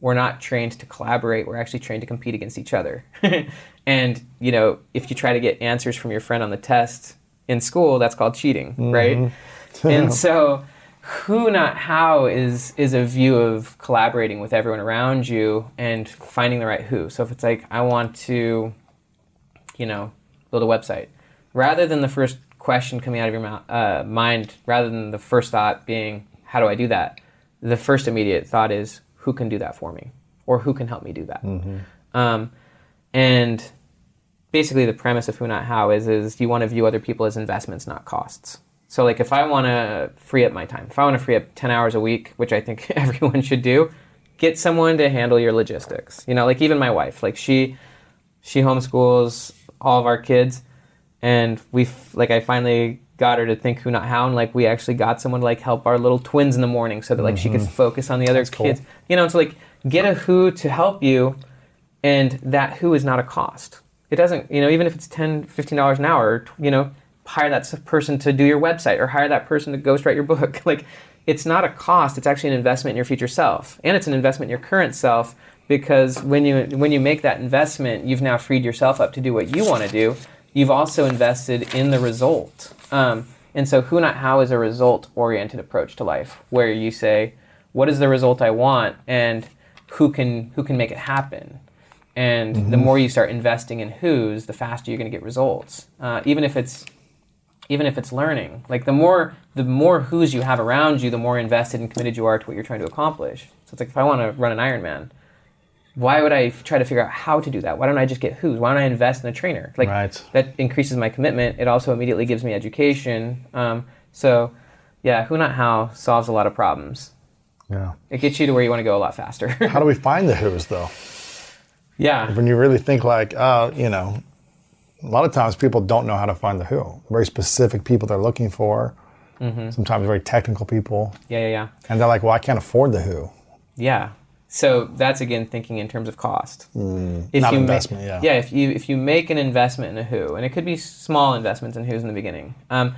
[SPEAKER 3] we're not trained to collaborate. We're actually trained to compete against each other. <laughs> and, you know, if you try to get answers from your friend on the test in school, that's called cheating, right? Mm-hmm. <laughs> and so who not how is is a view of collaborating with everyone around you and finding the right who. So if it's like i want to you know build a website rather than the first question coming out of your mou- uh, mind rather than the first thought being how do i do that? The first immediate thought is who can do that for me? Or who can help me do that? Um, and basically the premise of who not how is is you want to view other people as investments not costs so like if i want to free up my time if i want to free up 10 hours a week which i think <laughs> everyone should do get someone to handle your logistics. You know like even my wife like she she homeschools all of our kids and we like i finally got her to think who not how and like we actually got someone to like help our little twins in the morning so that like she could mm-hmm. focus on the other
[SPEAKER 4] cool.
[SPEAKER 3] kids. You know so like get a who to help you and that who is not a cost. It doesn't you know even if it's 10 15 dollars an hour you know hire that person to do your website or hire that person to ghostwrite your book. <laughs> Like it's not a cost it's actually an investment in your future self. And it's an investment in your current self because when you when you make that investment you've now freed yourself up to do what you want to do. You've also invested in the result. Um, and so who not how is a result oriented approach to life where you say what is the result i want and who can who can make it happen? And the more you start investing in who's the faster you're going to get results. Uh, even if it's even if it's learning. Like the more the more who's you have around you the more invested and committed you are to what you're trying to accomplish. So it's like if i want to run an ironman why would i f- try to figure out how to do that? Why don't i just get who's? Why don't i invest in a trainer? Like
[SPEAKER 4] Right.
[SPEAKER 3] that increases my commitment. It also immediately gives me education. Um, so yeah who not how solves a lot of problems.
[SPEAKER 4] Yeah.
[SPEAKER 3] it gets you to where you want to go a lot faster.
[SPEAKER 4] How do we <laughs> find the who's though?
[SPEAKER 3] yeah.
[SPEAKER 4] When you really think like, uh, you know, a lot of times people don't know how to find the who. Very specific people they're looking for. sometimes very technical people,
[SPEAKER 3] Yeah, yeah, yeah.
[SPEAKER 4] and they're like, "Well, I can't afford the Who."
[SPEAKER 3] Yeah. So that's again thinking in terms of cost. if
[SPEAKER 4] Mm. not
[SPEAKER 3] you
[SPEAKER 4] investment,
[SPEAKER 3] make,
[SPEAKER 4] yeah.
[SPEAKER 3] Yeah, if you if you make an investment in a Who, and it could be small investments in Who's in the beginning. Um,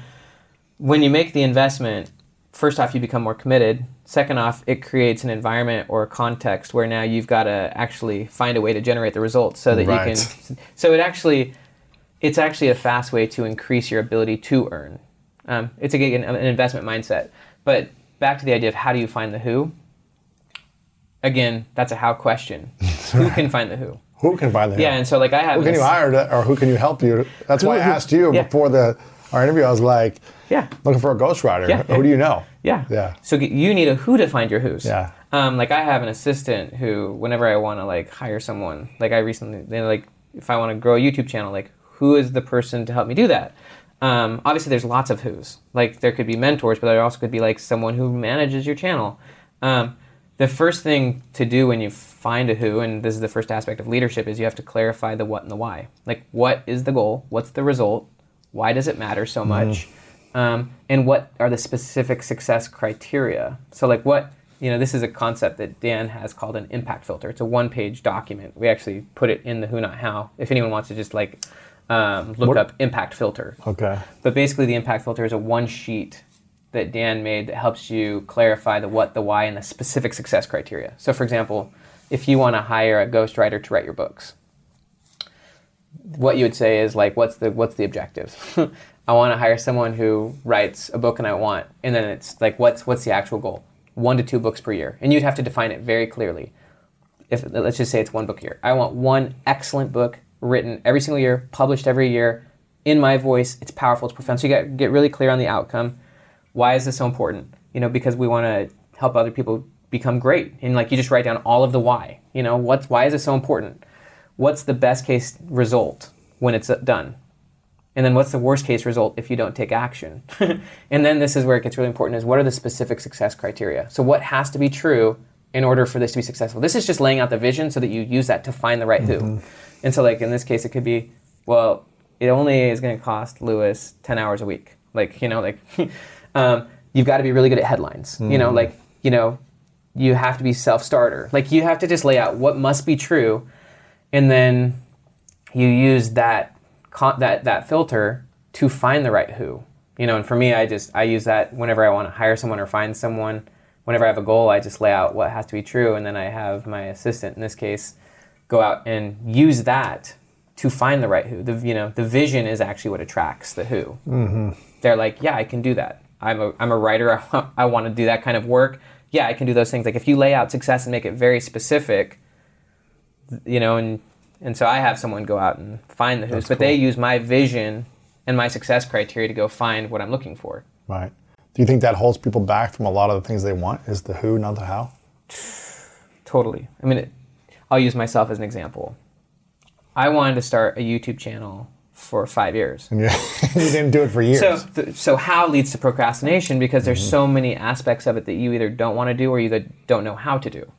[SPEAKER 3] when you make the investment, first off, you become more committed. Second off, it creates an environment or a context where now you've got to actually find a way to generate the results so that you can. So it actually, it's actually a fast way to increase your ability to earn. Um, it's again an investment mindset. But back to the idea of how do you find the Who? Again, that's a how question. <laughs> Who can find the Who?
[SPEAKER 4] Who can find the Who?
[SPEAKER 3] Yeah, and so like I have
[SPEAKER 4] who can you hire to, or who can you help you? That's why I
[SPEAKER 3] Who- who-
[SPEAKER 4] asked you
[SPEAKER 3] yeah.
[SPEAKER 4] before the our interview. I was like,
[SPEAKER 3] Yeah.
[SPEAKER 4] looking for a ghostwriter.
[SPEAKER 3] Yeah,
[SPEAKER 4] Who do you know?
[SPEAKER 3] Yeah.
[SPEAKER 4] Yeah.
[SPEAKER 3] So you need a who to find your who's.
[SPEAKER 4] Yeah.
[SPEAKER 3] Um, like I have an assistant who, whenever I want to like hire someone, like I recently, they like if I want to grow a YouTube channel, like who is the person to help me do that? Um, obviously, there's lots of who's. Like there could be mentors, but there also could be like someone who manages your channel. Um, the first thing to do when you find a who, and this is the first aspect of leadership, is you have to clarify the what and the why. Like, what is the goal? What's the result? Why does it matter so much? Um, and what are the specific success criteria? So, like, what you know, this is a concept that Dan has called an impact filter. It's a one-page document. We actually put it in the Who Not How. If anyone wants to just like um, look
[SPEAKER 4] What-
[SPEAKER 3] up impact filter.
[SPEAKER 4] Okay.
[SPEAKER 3] But basically, the impact filter is a one sheet that Dan made that helps you clarify the what, the why, and the specific success criteria. So, for example, if you want to hire a ghostwriter to write your books, what you would say is like, what's the what's the objective? <laughs> I want to hire someone who writes a book, and I want, and then it's like, what's what's the actual goal? One to two books per year, and you'd have to define it very clearly if let's just say it's one book a year. I want one excellent book written every single year, published every year, in my voice. It's powerful, it's profound. So you got get really clear on the outcome. Why is this so important? You know, because we want to help other people become great. And like you just write down all of the why. You know, what's why is it so important? What's the best case result when it's uh, done? And then what's the worst case result if you don't take action? <laughs> and then this is where it gets really important is what are the specific success criteria? So what has to be true in order for this to be successful? This is just laying out the vision so that you use that to find the right who. And so like in this case it could be, well, it only is going to cost Lewis 10 hours a week. Like, you know, like <laughs> um, you've got to be really good at headlines. You know, like, you know, you have to be self-starter. Like you have to just lay out what must be true and then you use that con- that that filter to find the right who. You know, and for me, I just I use that whenever I want to hire someone or find someone. Whenever I have a goal, I just lay out what has to be true, and then I have my assistant, in this case, go out and use that to find the right who. The you know the vision is actually what attracts the who. Mm-hmm. They're like, yeah, I can do that. I'm a I'm a writer. <laughs> I want, I want to do that kind of work. Yeah, I can do those things. Like if you lay out success and make it very specific, you know, and and so I have someone go out and find the who's, but they use my vision and my success criteria to go find what I'm looking for.
[SPEAKER 4] Right. Do you think that holds people back from a lot of the things they want? Is the who, not the how? <sighs>
[SPEAKER 3] Totally. I mean, it, I'll use myself as an example. I wanted to start a YouTube channel for five years. <laughs>
[SPEAKER 4] And <laughs> you, didn't do it for years.
[SPEAKER 3] So, th- so how leads to procrastination? Because there's so many aspects of it that you either don't want to do or you don't know how to do.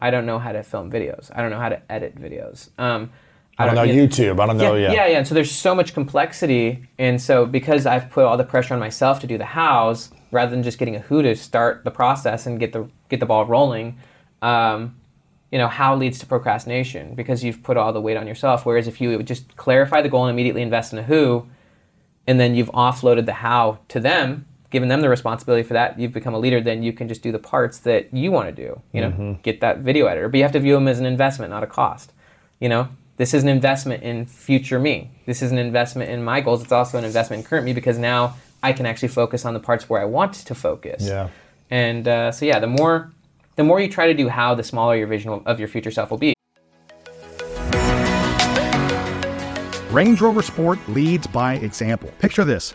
[SPEAKER 3] I don't know how to film videos. I don't know how to edit videos. Um,
[SPEAKER 4] I don't know
[SPEAKER 3] you
[SPEAKER 4] YouTube. I don't know.
[SPEAKER 3] yeah,
[SPEAKER 4] Yeah.
[SPEAKER 3] yeah, so there's so much complexity, and so because I've put all the pressure on myself to do the hows rather than just getting a who to start the process and get the get the ball rolling, um, you know, how leads to procrastination because you've put all the weight on yourself. Whereas if you would just clarify the goal and immediately invest in a who, and then you've offloaded the how to them, given them the responsibility for that, you've become a leader. Then you can just do the parts that you want to do. You know, get that video editor, but you have to view them as an investment, not a cost. You know, this is an investment in future me. This is an investment in my goals. It's also an investment in current me because now I can actually focus on the parts where I want to focus.
[SPEAKER 4] Yeah.
[SPEAKER 3] And uh, so yeah, the more the more you try to do how, the smaller your vision of your future self will be.
[SPEAKER 2] Range Rover Sport leads by example. Picture this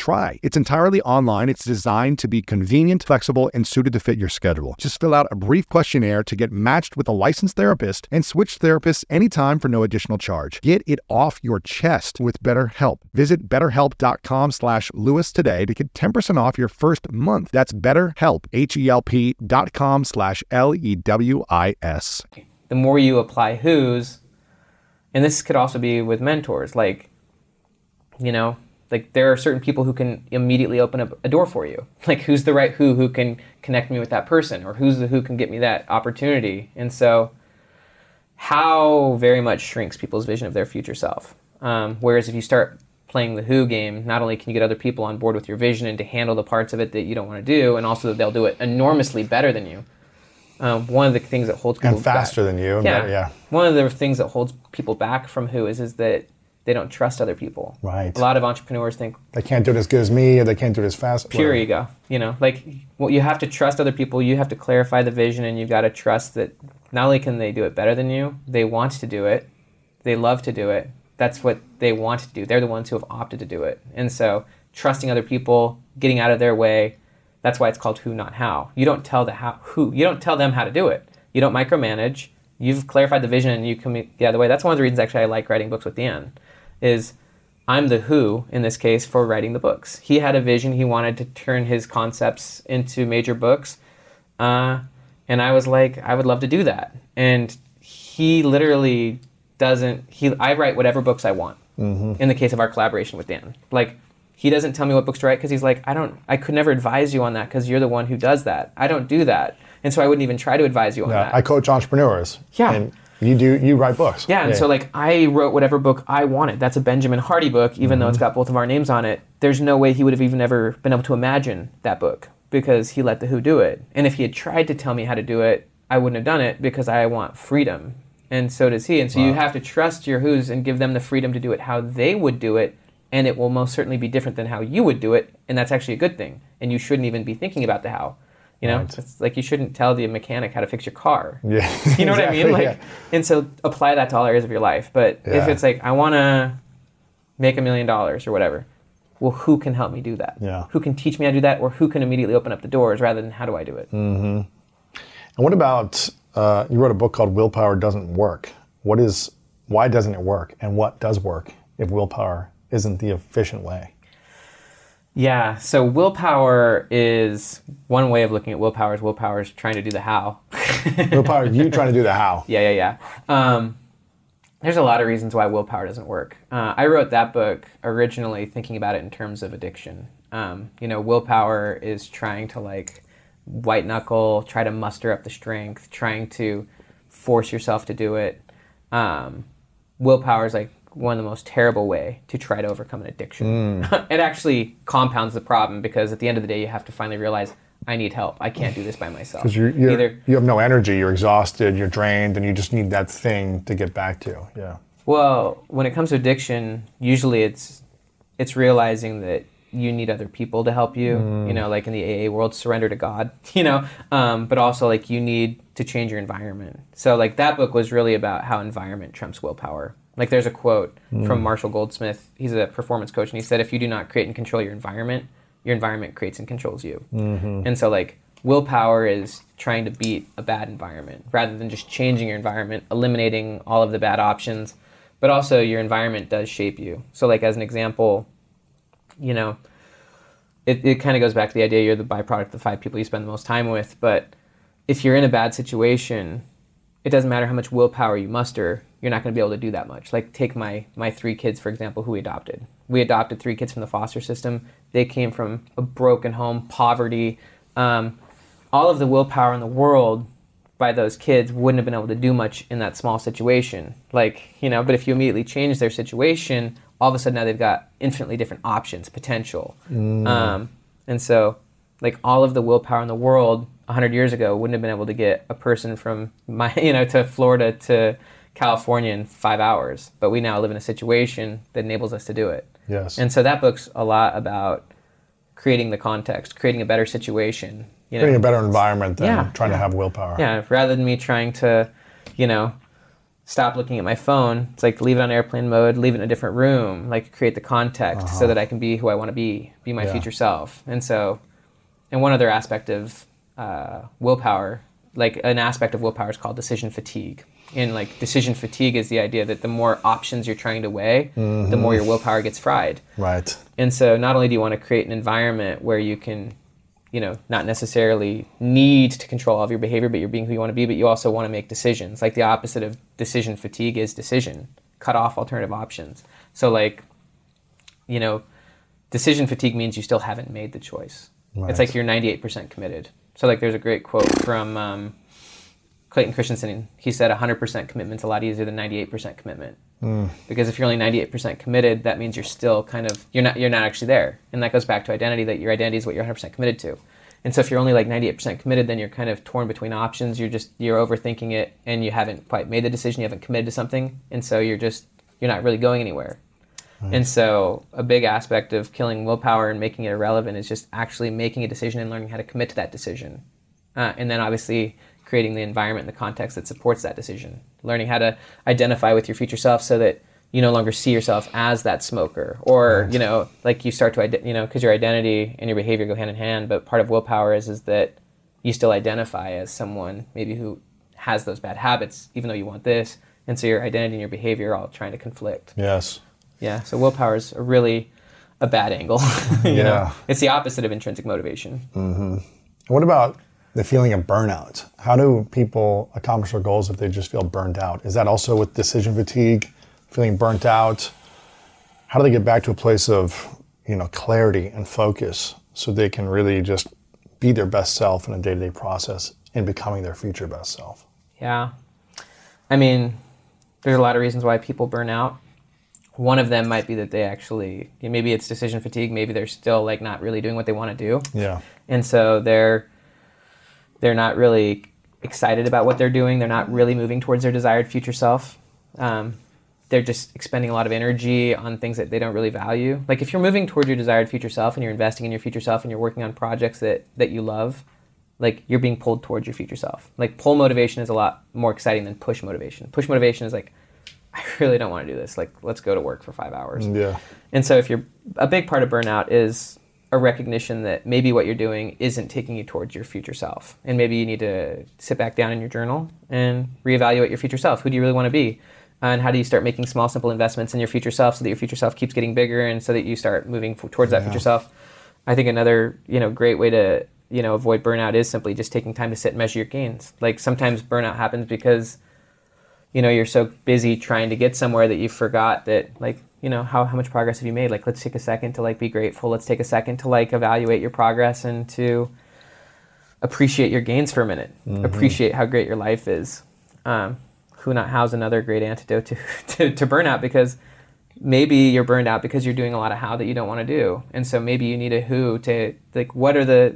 [SPEAKER 1] try. It's entirely online. It's designed to be convenient, flexible, and suited to fit your schedule. Just fill out a brief questionnaire to get matched with a licensed therapist and switch therapists anytime for no additional charge. Get it off your chest with BetterHelp. Visit betterhelp.com slash Lewis today to get 10% off your first month. That's betterhelp, H-E-L-P dot com slash L-E-W-I-S.
[SPEAKER 3] The more you apply who's, and this could also be with mentors, like, you know, like there are certain people who can immediately open up a door for you <laughs> like who's the right who who can connect me with that person or who's the who can get me that opportunity and so how very much shrinks people's vision of their future self um, whereas if you start playing the who game not only can you get other people on board with your vision and to handle the parts of it that you don't want to do and also that they'll do it enormously better than you um, one of the things that holds people
[SPEAKER 4] and faster
[SPEAKER 3] back,
[SPEAKER 4] than you.
[SPEAKER 3] yeah,
[SPEAKER 4] yeah.
[SPEAKER 3] One of the things that holds people back from who is is that they don't trust other people.
[SPEAKER 4] Right.
[SPEAKER 3] A lot of entrepreneurs think
[SPEAKER 4] They can't do it as good as me, or they can't do it as fast.
[SPEAKER 3] pure
[SPEAKER 4] whatever.
[SPEAKER 3] ego. You know, like well, you have to trust other people. You have to clarify the vision, and you've got to trust that not only can they do it better than you, they want to do it. They love to do it. That's what they want to do. They're the ones who have opted to do it. And so, trusting other people, getting out of their way. That's why it's called who, not how. You don't tell the how who. You don't tell them how to do it. You don't micromanage. You've clarified the vision, and you come the other way. That's one of the reasons actually I like writing books with Dan. Is I'm the who in this case for writing the books. He had a vision. He wanted to turn his concepts into major books. Uh, and I was like, I would love to do that. And he literally doesn't, he, I write whatever books I want in the case of our collaboration with Dan. Like, he doesn't tell me what books to write because he's like, I don't, I could never advise you on that because you're the one who does that. I don't do that. And so I wouldn't even try to advise you on
[SPEAKER 4] Yeah,
[SPEAKER 3] that.
[SPEAKER 4] I coach entrepreneurs.
[SPEAKER 3] Yeah.
[SPEAKER 4] And you do. You write books.
[SPEAKER 3] Yeah, and so like I wrote whatever book I wanted. That's a Benjamin Hardy book, even though it's mm-hmm. got both of our names on it. There's no way he would have even ever been able to imagine that book because he let the Who do it. And if he had tried to tell me how to do it, I wouldn't have done it because I want freedom. And so does he. And so you have to trust your Who's and give them the freedom to do it how they would do it. And it will most certainly be different than how you would do it. And that's actually a good thing. And you shouldn't even be thinking about the how. You know,
[SPEAKER 4] Right.
[SPEAKER 3] it's like you shouldn't tell the mechanic how to fix your car. <laughs>
[SPEAKER 4] Yeah.
[SPEAKER 3] You know what I mean? Like,
[SPEAKER 4] yeah.
[SPEAKER 3] and so apply that to all areas of your life. But if it's like I want to make a million dollars or whatever, well, who can help me do that?
[SPEAKER 4] Yeah.
[SPEAKER 3] Who can teach me how to do that, or who can immediately open up the doors rather than how do I do it?
[SPEAKER 4] Mm. And what about uh, you wrote a book called Willpower Doesn't Work? What is why doesn't it work, and what does work if willpower isn't the efficient way?
[SPEAKER 3] Yeah. So willpower is one way of looking at willpower. Is willpower is trying to do the how. <laughs>
[SPEAKER 4] Willpower, you trying to do the how?
[SPEAKER 3] Yeah, yeah, yeah. Um, there's a lot of reasons why willpower doesn't work. Uh, I wrote that book originally thinking about it in terms of addiction. Um, you know, willpower is trying to like white knuckle, try to muster up the strength, trying to force yourself to do it. Um, willpower is like one of the most terrible way to try to overcome an addiction. <laughs> it actually compounds the problem because at the end of the day, you have to finally realize I need help. I can't do this by myself.
[SPEAKER 4] Because you're, you're,
[SPEAKER 3] Either
[SPEAKER 4] you have no energy, you're exhausted, you're drained, and you just need that thing to get back to. Yeah.
[SPEAKER 3] Well, when it comes to addiction, usually it's it's realizing that you need other people to help you. You know, like in the AA world, surrender to God. <laughs> You know, um, but also like you need to change your environment. So like that book was really about how environment trumps willpower. Like there's a quote from hmm. Marshall Goldsmith. He's a performance coach, and he said, "If you do not create and control your environment, your environment creates and controls you." Mm-hmm. And so like willpower is trying to beat a bad environment rather than just changing your environment, eliminating all of the bad options but also your environment does shape you. So, like as an example, you know, it, it kind of goes back to the idea you're the byproduct of the five people you spend the most time with. But if you're in a bad situation, it doesn't matter how much willpower you muster, you're not going to be able to do that much. Like take my my three kids for example, who we adopted. We adopted three kids from the foster system. They came from a broken home, poverty. Um, all of the willpower in the world by those kids wouldn't have been able to do much in that small situation. Like you know, but if you immediately change their situation, all of a sudden now they've got infinitely different options, potential. Um, and so, like all of the willpower in the world 100 years ago wouldn't have been able to get a person from my <laughs> you know to Florida to California in five hours. But we now live in a situation that enables us to do it.
[SPEAKER 4] Yes.
[SPEAKER 3] And so that book's a lot about creating the context, creating a better situation. You know,
[SPEAKER 4] Creating a better environment than
[SPEAKER 3] Yeah,
[SPEAKER 4] trying to have willpower.
[SPEAKER 3] yeah, rather than me trying to, you know, stop looking at my phone, it's like leave it on airplane mode, leave it in a different room, like create the context so that I can be who I want to be, be my
[SPEAKER 4] Uh-huh. Yeah.
[SPEAKER 3] future self. And so, and one other aspect of uh, willpower, like an aspect of willpower is called decision fatigue. And like decision fatigue is the idea that the more options you're trying to weigh, the
[SPEAKER 4] Mm-hmm.
[SPEAKER 3] more your willpower gets fried.
[SPEAKER 4] Right.
[SPEAKER 3] And so not only do you want to create an environment where you can, you know, not necessarily need to control all of your behavior, but you're being who you want to be, but you also want to make decisions. Like the opposite of decision fatigue is decision. Cut off alternative options. So like, you know, decision fatigue means you still haven't made the choice.
[SPEAKER 4] Right.
[SPEAKER 3] It's like you're 98% committed. So like there's a great quote from um, Clayton Christensen. He said 100% commitment's a lot easier than 98% commitment. Because if you're only 98% committed, that means you're still kind of you're not you're not actually there. And that goes back to identity that your identity is what you're 100% committed to. And so if you're only like 98% committed, then you're kind of torn between options. You're just you're overthinking it and you haven't quite made the decision, you haven't committed to something, and so you're just you're not really going anywhere. And so, a big aspect of killing willpower and making it irrelevant is just actually making a decision and learning how to commit to that decision. Uh, and then, obviously, creating the environment and the context that supports that decision. Learning how to identify with your future self so that you no longer see yourself as that smoker, or you know, like you start to, you know, because your identity and your behavior go hand in hand. But part of willpower is is that you still identify as someone maybe who has those bad habits, even though you want this. And so your identity and your behavior are all trying to conflict.
[SPEAKER 4] Yes.
[SPEAKER 3] Yeah, so willpower is a really a bad angle. <laughs> you
[SPEAKER 4] Yeah.
[SPEAKER 3] know? It's the opposite of intrinsic motivation. Mm-hmm.
[SPEAKER 4] What about the feeling of burnout? How do people accomplish their goals if they just feel burned out? Is that also with decision fatigue, feeling burnt out? How do they get back to a place of, you know, clarity and focus so they can really just be their best self in a day-to-day process and becoming their future best self?
[SPEAKER 3] Yeah. I mean, there's a lot of reasons why people burn out. One of them might be that they actually maybe it's decision fatigue, maybe they're still like not really doing what they want to do.
[SPEAKER 4] Yeah.
[SPEAKER 3] and so they're they're not really excited about what they're doing. They're not really moving towards their desired future self. Um, they're just expending a lot of energy on things that they don't really value. Like if you're moving towards your desired future self and you're investing in your future self and you're working on projects that that you love, like you're being pulled towards your future self. Like pull motivation is a lot more exciting than push motivation. Push motivation is like, <laughs> I really don't want to do this. Like let's go to work for five hours.
[SPEAKER 4] Yeah.
[SPEAKER 3] And so if you're a big part of burnout is a recognition that maybe what you're doing isn't taking you towards your future self. And maybe you need to sit back down in your journal and reevaluate your future self. Who do you really want to be? And how do you start making small, simple investments in your future self so that your future self keeps getting bigger and so that you start moving towards that future self? I think another, you know, great way to, you know, avoid burnout is simply just taking time to sit and measure your gains. Like sometimes burnout happens because you know you're so busy trying to get somewhere that you forgot that like you know how, how much progress have you made? Like let's take a second to like be grateful. Let's take a second to like evaluate your progress and to appreciate your gains for a minute. Appreciate how great your life is. Um, who not how's another great antidote to, <laughs> to, to burnout because maybe you're burned out because you're doing a lot of how that you don't want to do. And so maybe you need a who to like what are the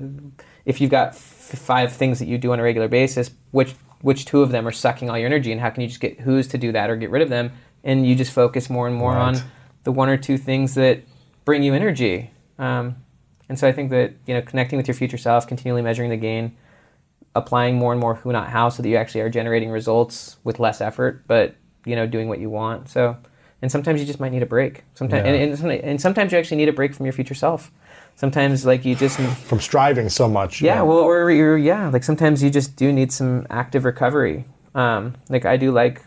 [SPEAKER 3] if you've got f- five things that you do on a regular basis which which two of them are sucking all your energy and how can you just get who's to do that or get rid of them? And you just focus more and more
[SPEAKER 4] Right.
[SPEAKER 3] on the one or two things that bring you energy um, and so i think that you know connecting with your future self continually measuring the gain applying more and more who not how so that you actually are generating results with less effort but you know doing what you want so and sometimes you just might need a break sometimes
[SPEAKER 4] Yeah.
[SPEAKER 3] and, and, and sometimes you actually need a break from your future self sometimes like you just <laughs>
[SPEAKER 4] From striving so much.
[SPEAKER 3] yeah, well, or you're, yeah, like sometimes you just do need some active recovery. Um, like I do like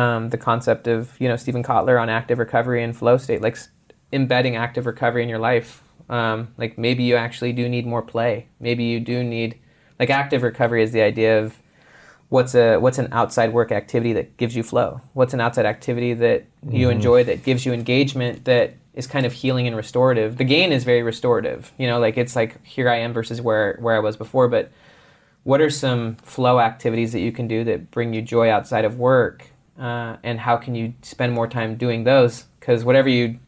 [SPEAKER 3] um, the concept of you know Steven Kotler on active recovery and flow state, like s- embedding active recovery in your life Um, like maybe you actually do need more play. Maybe you do need like active recovery is the idea of what's a what's an outside work activity that gives you flow. What's an outside activity that you enjoy that gives you engagement that is kind of healing and restorative. The gain is very restorative. You know, like it's like here I am versus where where I was before, but what are some flow activities that you can do that bring you joy outside of work uh, and how can you spend more time doing those? Because whatever you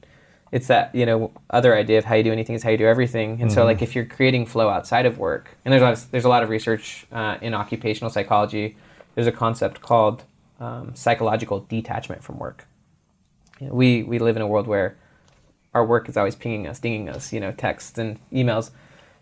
[SPEAKER 3] it's that you know other idea of how you do anything is how you do everything. And so like if you're creating flow outside of work and there's a lot of, there's a lot of research uh, in occupational psychology there's a concept called um, psychological detachment from work. You know, we we live in a world where our work is always pinging us dinging us you know texts and emails.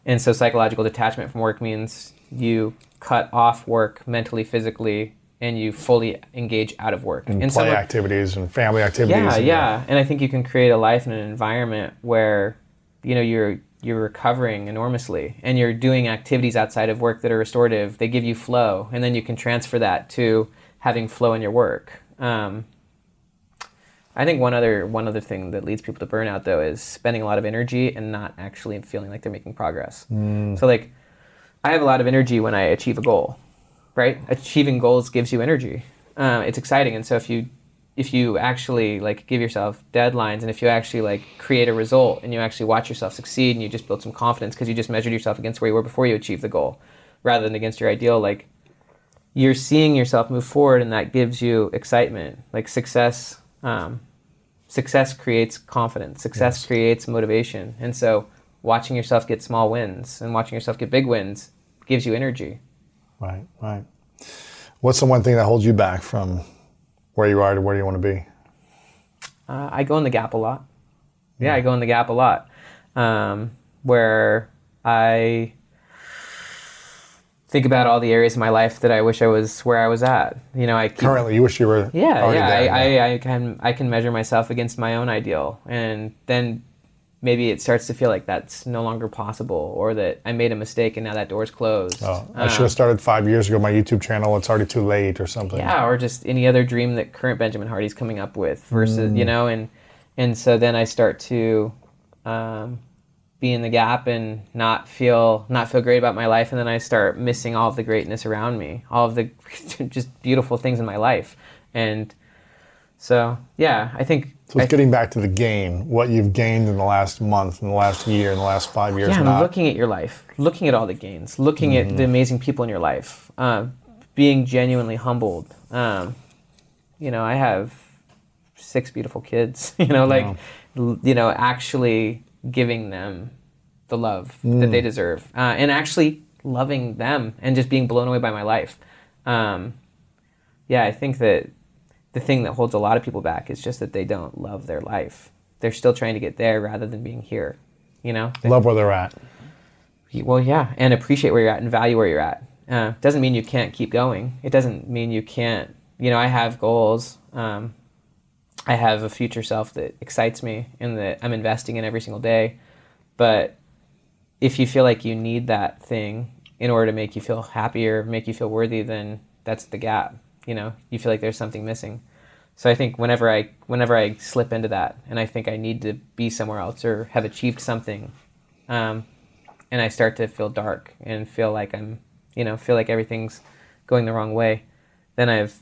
[SPEAKER 3] And so psychological detachment from work means you cut off work mentally physically and you fully engage out of work
[SPEAKER 4] And
[SPEAKER 3] And
[SPEAKER 4] play activities and family activities.
[SPEAKER 3] yeah,
[SPEAKER 4] and-
[SPEAKER 3] yeah, and I think you can create a life and an environment where you know you're you're recovering enormously, and you're doing activities outside of work that are restorative. They give you flow, and then you can transfer that to having flow in your work. Um, I think one other one other thing that leads people to burnout though is spending a lot of energy and not actually feeling like they're making progress. So like, I have a lot of energy when I achieve a goal, right? Achieving goals gives you energy. Um, it's exciting, and so if you if you actually like give yourself deadlines and if you actually like create a result and you actually watch yourself succeed and you just build some confidence because you just measured yourself against where you were before you achieved the goal rather than against your ideal like you're seeing yourself move forward and that gives you excitement. Like success um, success creates confidence. Success creates motivation. And so watching yourself get small wins and watching yourself get big wins gives you energy
[SPEAKER 4] Right, right. What's the one thing that holds you back from where you are to where you want to be?
[SPEAKER 3] Uh, I go in the gap a lot. Yeah, I go in the gap a lot. Um, where I think about all the areas of my life that I wish I was where I was at. You know, I keep,
[SPEAKER 4] Currently, you wish you were.
[SPEAKER 3] yeah, yeah. I, I, I can I can measure myself against my own ideal, and then maybe it starts to feel like that's no longer possible, or that I made a mistake and now that door's closed.
[SPEAKER 4] Oh, I
[SPEAKER 3] Um,
[SPEAKER 4] should have started five years ago. My YouTube channel. It's already too late, or something.
[SPEAKER 3] yeah or just any other dream that current benjamin hardy's coming up with versus you know and and so then i start to um, be in the gap and not feel not feel great about my life and then i start missing all of the greatness around me all of the <laughs> just beautiful things in my life and so yeah i think
[SPEAKER 4] So it's getting back to the gain. What you've gained in the last month, in the last year, in the last five years.
[SPEAKER 3] yeah,
[SPEAKER 4] not,
[SPEAKER 3] looking at your life, looking at all the gains, looking at the amazing people in your life, uh, being genuinely humbled. Um, you know, I have six beautiful kids. <laughs> You know, like, l- you know, actually giving them the love that they deserve, uh, and actually loving them, and just being blown away by my life. Um, yeah, I think that the thing that holds a lot of people back is just that they don't love their life. They're still trying to get there rather than being here. You know, They-
[SPEAKER 4] love where they're at.
[SPEAKER 3] well, yeah, and appreciate where you're at and value where you're at. Uh, doesn't mean you can't keep going. It doesn't mean you can't. You know, I have goals. Um, I have a future self that excites me and that I'm investing in every single day. But if you feel like you need that thing in order to make you feel happier, make you feel worthy, then that's the gap. You know, you feel like there's something missing. So I think whenever I whenever I slip into that, and I think I need to be somewhere else or have achieved something, um, and I start to feel dark and feel like I'm, you know, feel like everything's going the wrong way, then I've,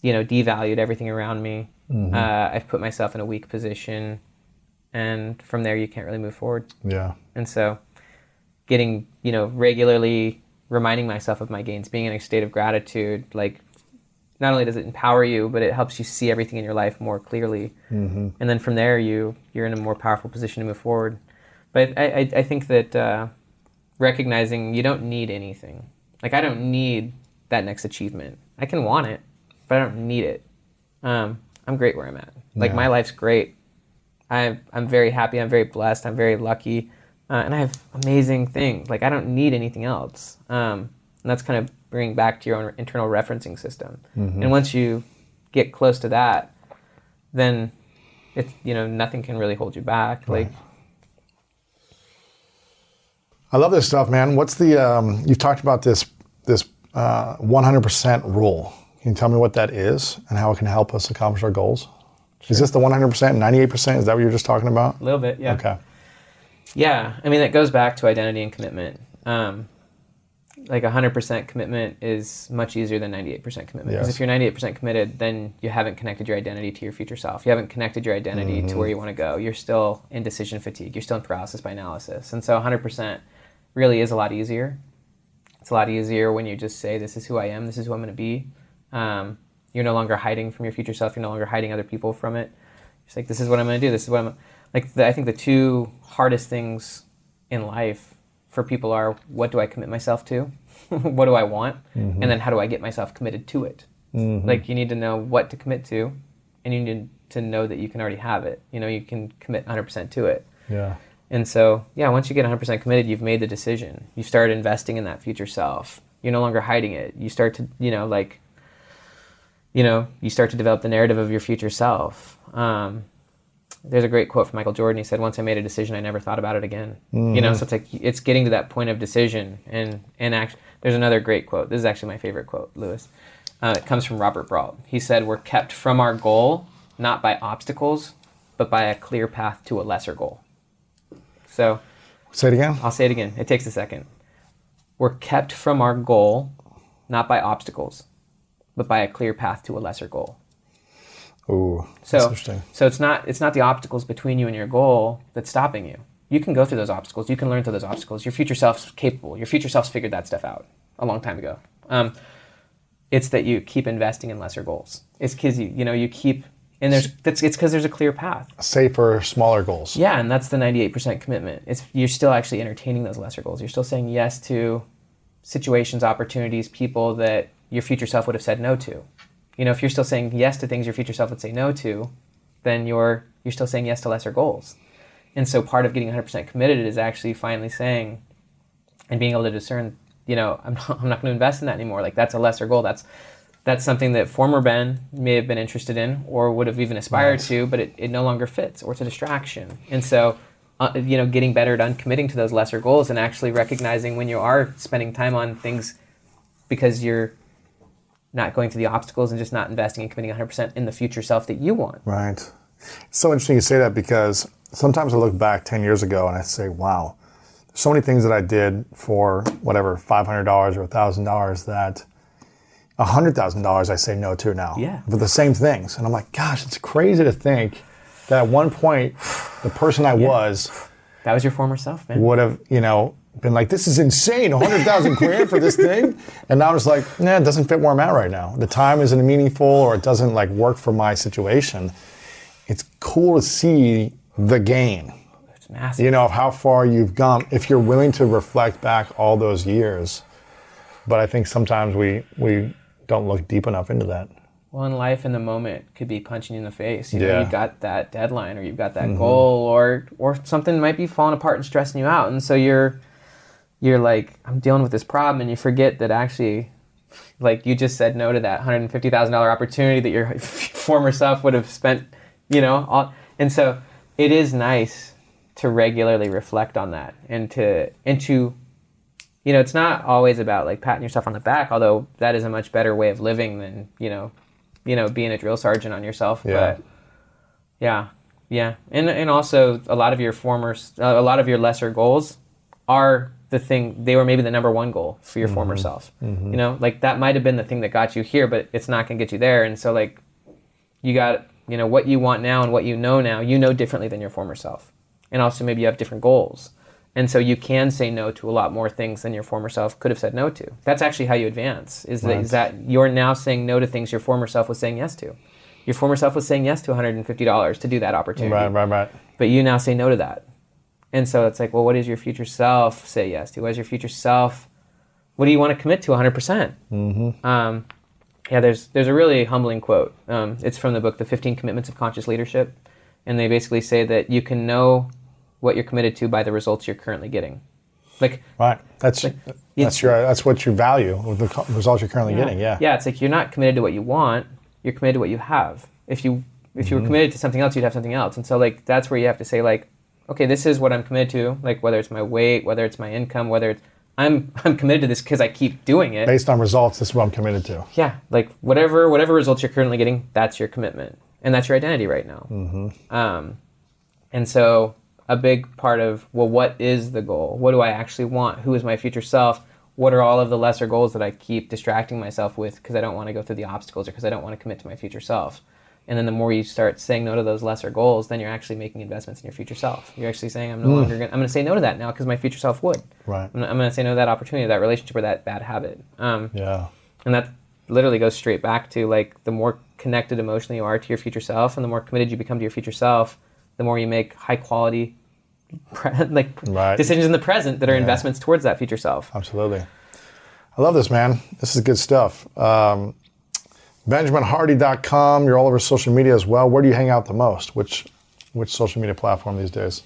[SPEAKER 3] you know, devalued everything around me. Uh, I've put myself in a weak position, and from there you can't really move forward.
[SPEAKER 4] Yeah.
[SPEAKER 3] And so, getting you know regularly reminding myself of my gains, being in a state of gratitude, like not only does it empower you, but it helps you see everything in your life more clearly. Mm-hmm. And then from there, you you're in a more powerful position to move forward. But I I, I think that uh, recognizing you don't need anything. Like I don't need that next achievement. I can want it, but I don't need it. Um, I'm great where I'm at. Like
[SPEAKER 4] Yeah.
[SPEAKER 3] my life's great. I'm I'm very happy. I'm very blessed. I'm very lucky, uh, and I have amazing things. Like I don't need anything else. Um, and that's kind of bringing back to your own internal referencing system. And once you get close to that, then it's you know nothing can really hold you back. Like
[SPEAKER 4] I love this stuff, man. What's the? Um, you've talked about this this uh, 100% rule. Can you tell me what that is and how it can help us accomplish our goals? Is this the 100%, 98%? Is that what you're just talking about?
[SPEAKER 3] a little bit, yeah.
[SPEAKER 4] Okay.
[SPEAKER 3] Yeah, I mean that goes back to identity and commitment. Um, like 100% commitment is much easier than 98% commitment. Because
[SPEAKER 4] Yes.
[SPEAKER 3] if you're 98% committed, then you haven't connected your identity to your future self. You haven't connected your identity to where you want to go. You're still in decision fatigue. You're still in paralysis by analysis. And so 100% really is a lot easier. It's a lot easier when you just say, "This is who I am. This is who I'm going to be." Um, you're no longer hiding from your future self. You're no longer hiding other people from it. It's like, "This is what I'm going to do. This is what I'm." Like the, I think the two hardest things in life for people are what do I commit myself to? <laughs> what do I want? And then how do I get myself committed to it? Like you need to know what to commit to and you need to know that you can already have it. You know, you can commit 100% to it.
[SPEAKER 4] Yeah.
[SPEAKER 3] And so, yeah, once you get 100% committed, you've made the decision. You start investing in that future self. You're no longer hiding it. You start to, you know, like, you know, you start to develop the narrative of your future self. Um, there's a great quote from Michael Jordan. He said, "Once I made a decision, I never thought about it again." You know, so it's like it's getting to that point of decision. And and act, there's another great quote. This is actually my favorite quote, Lewis. Uh, it comes from Robert Brault. He said, "We're kept from our goal not by obstacles, but by a clear path to a lesser goal." So
[SPEAKER 4] Say it again.
[SPEAKER 3] I'll say it again. It takes a second. We're kept from our goal not by obstacles, but by a clear path to a lesser goal.
[SPEAKER 4] Ooh,
[SPEAKER 3] So,
[SPEAKER 4] interesting.
[SPEAKER 3] so it's not it's not the obstacles between you and your goal that's stopping you. You can go through those obstacles. You can learn through those obstacles. Your future self's capable. Your future self's figured that stuff out a long time ago. Um, it's that you keep investing in lesser goals. It's because you you know you keep and there's that's it's because there's a clear path.
[SPEAKER 4] Safer, smaller goals.
[SPEAKER 3] Yeah, and that's the 98% commitment. It's you're still actually entertaining those lesser goals. You're still saying yes to situations, opportunities, people that your future self would have said no to. You know, if you're still saying yes to things your future self would say no to, then you're you're still saying yes to lesser goals. And so part of getting 100% committed is actually finally saying and being able to discern, you know, I'm not, I'm not going to invest in that anymore. Like that's a lesser goal. That's that's something that former Ben may have been interested in or would have even aspired to, but it, it no longer fits or it's a distraction. And so, uh, you know, getting better at uncommitting to those lesser goals and actually recognizing when you are spending time on things because you're not going through the obstacles and just not investing and committing 100% in the future self that you want.
[SPEAKER 4] Right. It's so interesting you say that because sometimes I look back 10 years ago and I say, wow, so many things that I did for whatever, $500 or $1,000 that $100,000 I say no to now.
[SPEAKER 3] Yeah.
[SPEAKER 4] For the same things. And I'm like, gosh, it's crazy to think that at one point, the person I was
[SPEAKER 3] That was your former self, man.
[SPEAKER 4] would have, you know, been like, this is insane, 100,000 grand for this thing. And now it's like, nah, it doesn't fit where I'm at right now. The time isn't meaningful or it doesn't like work for my situation. It's cool to see the gain,
[SPEAKER 3] It's massive.
[SPEAKER 4] you know, of how far you've gone if you're willing to reflect back all those years. But I think sometimes we, we don't look deep enough into that.
[SPEAKER 3] Well, in life, in the moment, could be punching you in the face. You know,
[SPEAKER 4] Yeah. Mm-hmm.
[SPEAKER 3] you've got that deadline, or you've got that goal, or or something might be falling apart and stressing you out, and so you're you're like, I'm dealing with this problem, and you forget that actually, like you just said no to that hundred and fifty thousand dollar opportunity that your <laughs> former self would have spent, you know, all, and so it is nice to regularly reflect on that and to and to you know, it's not always about like patting yourself on the back, although that is a much better way of living than, you know, you know, being a drill sergeant on yourself.
[SPEAKER 4] Yeah.
[SPEAKER 3] But yeah, yeah. And, and also a lot of your former, a lot of your lesser goals are the thing, they were maybe the number one goal for your former mm-hmm. self. Mm-hmm. You know, like that might have been the thing that got you here, but it's not going to get you there. And so like you got, you know, what you want now and what you know now, you know differently than your former self. And also maybe you have different goals. And so you can say no to a lot more things than your former self could have said no to. That's actually how you advance. Is that, is that you're now saying no to things your former self was saying yes to. Your former self was saying yes to $150 to do that opportunity.
[SPEAKER 4] Right, right, right.
[SPEAKER 3] But you now say no to that. And so it's like, well, what does your future self say yes to? What does your future self, what do you want to commit to 100%? percent Mm-hmm. Um, yeah, there's, there's a really humbling quote. Um, it's from the book, The 15 Commitments of Conscious Leadership. And they basically say that you can know what you're committed to by the results you're currently getting. Like,
[SPEAKER 4] Right. That's that's your that's what you value with the results you're currently getting. Yeah.
[SPEAKER 3] Yeah, it's like you're not committed to what you want. You're committed to what you have. If you if
[SPEAKER 4] Mm-hmm.
[SPEAKER 3] you were committed to something else, you'd have something else. And so like that's where you have to say like, okay, this is what I'm committed to. Like whether it's my weight, whether it's my income, whether it's I'm <laughs> I'm committed to this because I keep doing it.
[SPEAKER 4] Based on results, this is what I'm committed to.
[SPEAKER 3] Yeah, like whatever whatever results you're currently getting, that's your commitment, and that's your identity right now. Mm-hmm. Um, and so a big part of well, what is the goal? What do I actually want? Who is my future self? What are all of the lesser goals that I keep distracting myself with because I don't want to go through the obstacles or because I don't want to commit to my future self? And then the more you start saying no to those lesser goals, then you're actually making investments in your future self. You're actually saying, I'm no longer going. I'm going to say no to that now because my future self would.
[SPEAKER 4] Right.
[SPEAKER 3] I'm, I'm going to say no to that opportunity, that relationship, or that bad habit. Um,
[SPEAKER 4] Yeah.
[SPEAKER 3] and that literally goes straight back to like the more connected emotionally you are to your future self, and the more committed you become to your future self, the more you make high quality, <laughs> pre- like
[SPEAKER 4] Right.
[SPEAKER 3] decisions in the present that are investments towards that future self.
[SPEAKER 4] Absolutely. I love this, man. This is good stuff. Um, BenjaminHardy.com. You're all over social media as well. Where do you hang out the most? Which which social media platform these days?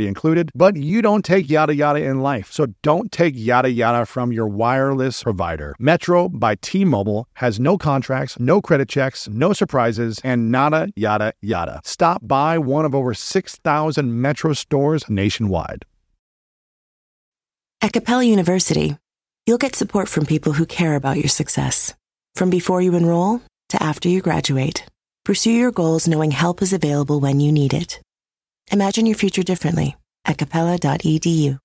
[SPEAKER 1] included, but you don't take yada yada in life. So don't take yada yada from your wireless provider. Metro by T-Mobile has no contracts, no credit checks, no surprises, and nada yada yada. Stop by one of over 6,000 Metro stores nationwide.
[SPEAKER 5] At Capella University, you'll get support from people who care about your success. From before you enroll to after you graduate, pursue your goals knowing help is available when you need it. Imagine your future differently at capella.edu.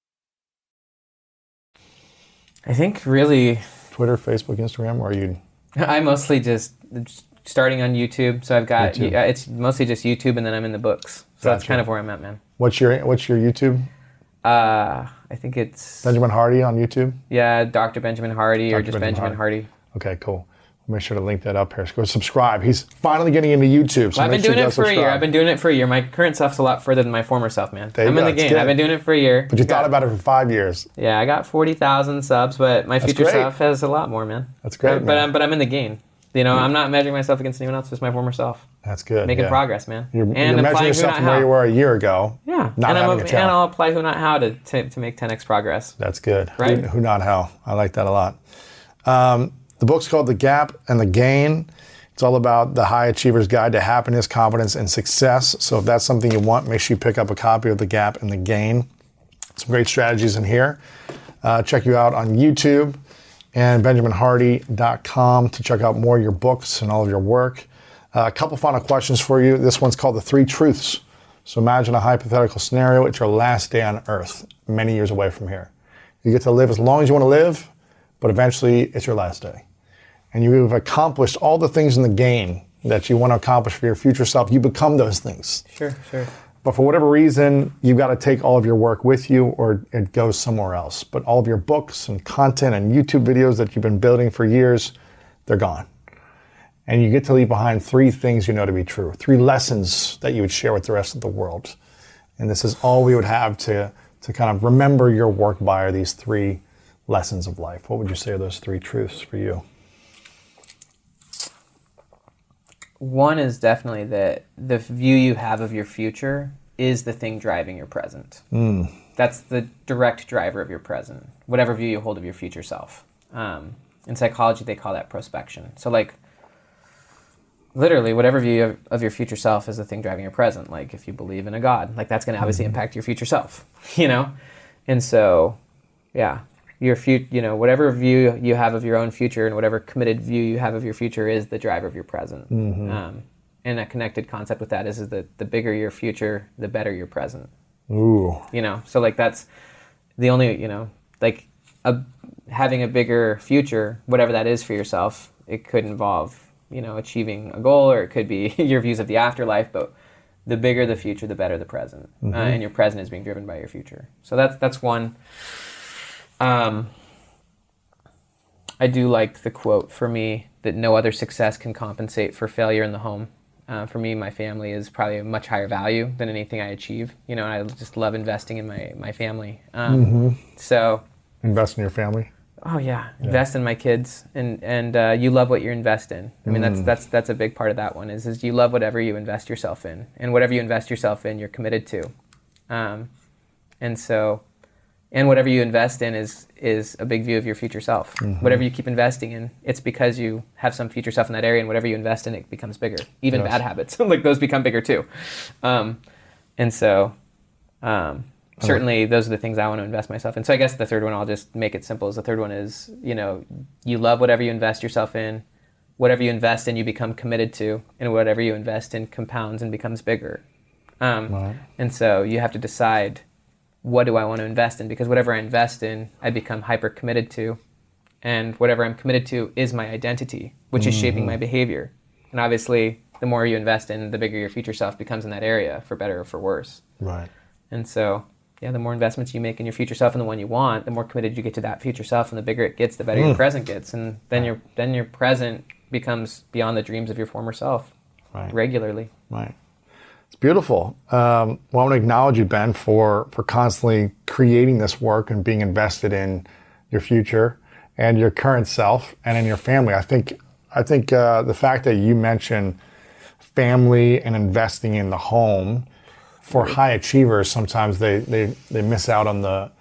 [SPEAKER 3] I think really,
[SPEAKER 4] Twitter, Facebook, Instagram, or are you <laughs>
[SPEAKER 3] I mostly just starting on YouTube. So I've got
[SPEAKER 4] YouTube.
[SPEAKER 3] it's mostly just YouTube, and then I'm in the books. So that's kind of where I'm at, man.
[SPEAKER 4] what's your what's your YouTube?
[SPEAKER 3] Uh, I think it's
[SPEAKER 4] Benjamin Hardy on YouTube?
[SPEAKER 3] yeah, Dr. Benjamin Hardy or just
[SPEAKER 4] Benjamin
[SPEAKER 3] Benjamin Hardy.
[SPEAKER 4] Okay, cool. Make sure to link that up here. So go subscribe. He's finally getting into YouTube. So
[SPEAKER 3] Well, I've been
[SPEAKER 4] sure
[SPEAKER 3] doing it for a year. I've been doing it for a year. My current self's a lot further than my former self, man.
[SPEAKER 4] There
[SPEAKER 3] I'm in
[SPEAKER 4] go.
[SPEAKER 3] the game. I've been doing it for a year.
[SPEAKER 4] But you thought about it for five years.
[SPEAKER 3] Yeah, I got forty thousand subs, but my future
[SPEAKER 4] great.
[SPEAKER 3] self has a lot more, man.
[SPEAKER 4] That's great,
[SPEAKER 3] But, but. I'm but I'm in the game. You know, I'm not measuring myself against anyone else. Just my former self,
[SPEAKER 4] That's good.
[SPEAKER 3] making
[SPEAKER 4] yeah.
[SPEAKER 3] progress, man.
[SPEAKER 4] You're,
[SPEAKER 3] and
[SPEAKER 4] you're measuring yourself from where you were a year ago.
[SPEAKER 3] Yeah,
[SPEAKER 4] Not
[SPEAKER 3] and, I'm
[SPEAKER 4] having
[SPEAKER 3] a,
[SPEAKER 4] a
[SPEAKER 3] and I'll apply who not how to to, to make 10x progress.
[SPEAKER 4] That's good.
[SPEAKER 3] Right?
[SPEAKER 4] Who, who not how. I like that a lot. Um, the book's called The Gap and the Gain. It's all about the high achiever's guide to happiness, confidence, and success. So if that's something you want, make sure you pick up a copy of The Gap and the Gain. Some great strategies in here. Uh, check you out on YouTube and benjaminhardy.com to check out more of your books and all of your work. Uh, a couple final questions for you. This one's called The Three Truths. So imagine a hypothetical scenario. It's your last day on Earth, many years away from here. You get to live as long as you want to live, but eventually it's your last day. And you have accomplished all the things in the game that you want to accomplish for your future self. You become those things.
[SPEAKER 3] Sure, sure.
[SPEAKER 4] But for whatever reason, you've got to take all of your work with you or it goes somewhere else. But all of your books and content and YouTube videos that you've been building for years, they're gone. And you get to leave behind three things you know to be true, three lessons that you would share with the rest of the world. And this is all we would have to, to kind of remember your work by are these three lessons of life. What would you say are those three truths for you?
[SPEAKER 3] One is definitely that the view you have of your future is the thing driving your present. That's the direct driver of your present, whatever view you hold of your future self. Um, in psychology, they call that prospection. So, like, literally, whatever view of, of your future self is the thing driving your present. Like, if you believe in a God, like, that's going to obviously impact your future self, <laughs> you know? And so, yeah, your future, you know, whatever view you have of your own future and whatever committed view you have of your future is the driver of your present. Um, and a connected concept with that is, is that the bigger your future, the better your present.
[SPEAKER 4] Ooh,
[SPEAKER 3] You know, so like that's the only, you know, like a, having a bigger future, whatever that is for yourself, it could involve, you know, achieving a goal or it could be <laughs> your views of the afterlife, but the bigger the future, the better the present. Uh, and your present is being driven by your future. So that's, that's one. Um, I do like the quote for me that no other success can compensate for failure in the home. Uh, for me, my family is probably a much higher value than anything I achieve. You know, I just love investing in my, my family. Um, So,
[SPEAKER 4] invest in your family.
[SPEAKER 3] Oh yeah, invest in my kids, and and uh, you love what you invest in. I mean, that's that's that's a big part of that one. Is is you love whatever you invest yourself in, and whatever you invest yourself in, you're committed to, um, and so, and whatever you invest in is is a big view of your future self. Whatever you keep investing in, it's because you have some future self in that area, and whatever you invest in, it becomes bigger. Even
[SPEAKER 4] Yes.
[SPEAKER 3] bad habits, <laughs> like those, become bigger too. Um, and so, um, certainly those are the things I want to invest myself in. So I guess the third one, I'll just make it simple. Is the third one is you know you love whatever you invest yourself in, whatever you invest in, you become committed to, and whatever you invest in compounds and becomes bigger. Um,
[SPEAKER 4] Right.
[SPEAKER 3] And so you have to decide what do I want to invest in because whatever I invest in, I become hyper committed to, and whatever I'm committed to is my identity, which is shaping my mm-hmm. behavior. And obviously, the more you invest in, the bigger your future self becomes in that area, for better or for worse.
[SPEAKER 4] Right.
[SPEAKER 3] And so, yeah, the more investments you make in your future self and the one you want, the more committed you get to that future self, and the bigger it gets, the better your mm. present gets, and then your then your present becomes beyond the dreams of your former self
[SPEAKER 4] Right.
[SPEAKER 3] regularly.
[SPEAKER 4] Right. Beautiful. Um, well, I want to acknowledge you, Ben, for for constantly creating this work and being invested in your future and your current self and in your family. I think I think uh, the fact that you mention family and investing in the home for high achievers, sometimes they they, they miss out on the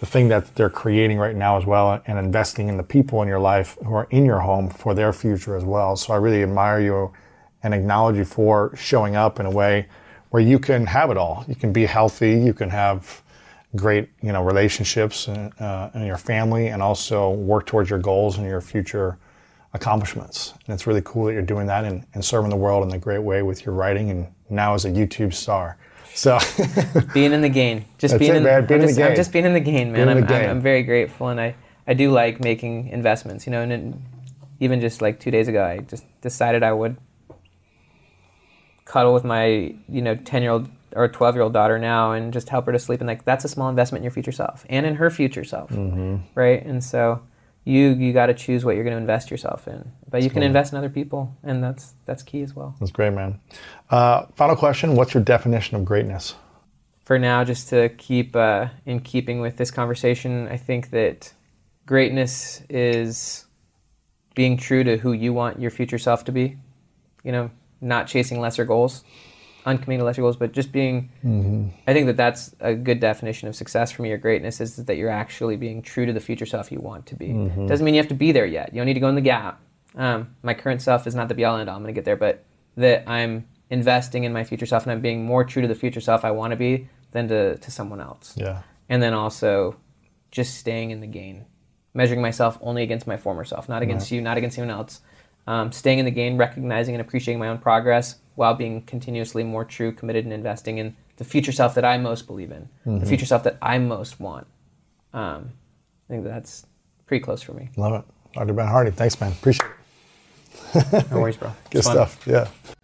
[SPEAKER 4] the thing that they're creating right now as well and investing in the people in your life who are in your home for their future as well. So I really admire you and acknowledge you for showing up in a way where you can have it all. You can be healthy, you can have great, you know, relationships and, uh, in your family and also work towards your goals and your future accomplishments. And it's really cool that you're doing that and, and serving the world in a great way with your writing and now as a YouTube star. So <laughs>
[SPEAKER 3] being in the game, just
[SPEAKER 4] That's
[SPEAKER 3] being
[SPEAKER 4] it,
[SPEAKER 3] in,
[SPEAKER 4] man. Being
[SPEAKER 3] I'm
[SPEAKER 4] in the
[SPEAKER 3] just, I'm
[SPEAKER 4] game.
[SPEAKER 3] just being in the game, man. I'm,
[SPEAKER 4] the
[SPEAKER 3] I'm. I'm very grateful, and I, I do like making investments, you know. And it, even just like two days ago, I just decided I would cuddle with my, you know, ten year old or twelve year old daughter now, and just help her to sleep. And like that's a small investment in your future self and in her future self,
[SPEAKER 4] Mm-hmm.
[SPEAKER 3] right? And so you you got to choose what you're going to invest yourself in, but you can invest in other people, and that's that's key as well.
[SPEAKER 4] that's great, man. Uh, final question What's your definition of greatness?
[SPEAKER 3] for now, just to keep uh, in keeping with this conversation, I think that greatness is being true to who you want your future self to be. You know, not chasing lesser goals, uncommitting to lesser goals, but just being. I think that that's a good definition of success for me or greatness is that you're actually being true to the future self you want to be. Doesn't mean you have to be there yet. You don't need to go in the gap. Um, my current self is not the be all and end all. I'm going to get there, but that I'm investing in my future self and I'm being more true to the future self I want to be than to, to someone else.
[SPEAKER 4] Yeah.
[SPEAKER 3] And then also just staying in the game, measuring myself only against my former self, not against you, not against anyone else. Um, staying in the game, recognizing and appreciating my own progress while being continuously more true, committed, and investing in the future self that I most believe in, the future self that I most want. Um, I think that's pretty close for me.
[SPEAKER 4] Love it. Dr. Ben Hardy, thanks, man. Appreciate it.
[SPEAKER 3] No worries, bro. <laughs>
[SPEAKER 4] Good
[SPEAKER 3] fun.
[SPEAKER 4] stuff. Yeah.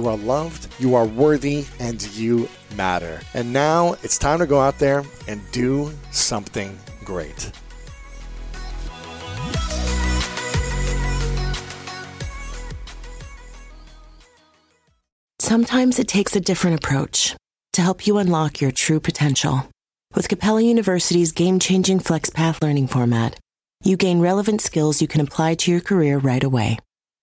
[SPEAKER 1] you are loved, you are worthy, and you matter. And now it's time to go out there and do something great.
[SPEAKER 5] Sometimes it takes a different approach to help you unlock your true potential. With Capella University's game changing FlexPath learning format, you gain relevant skills you can apply to your career right away.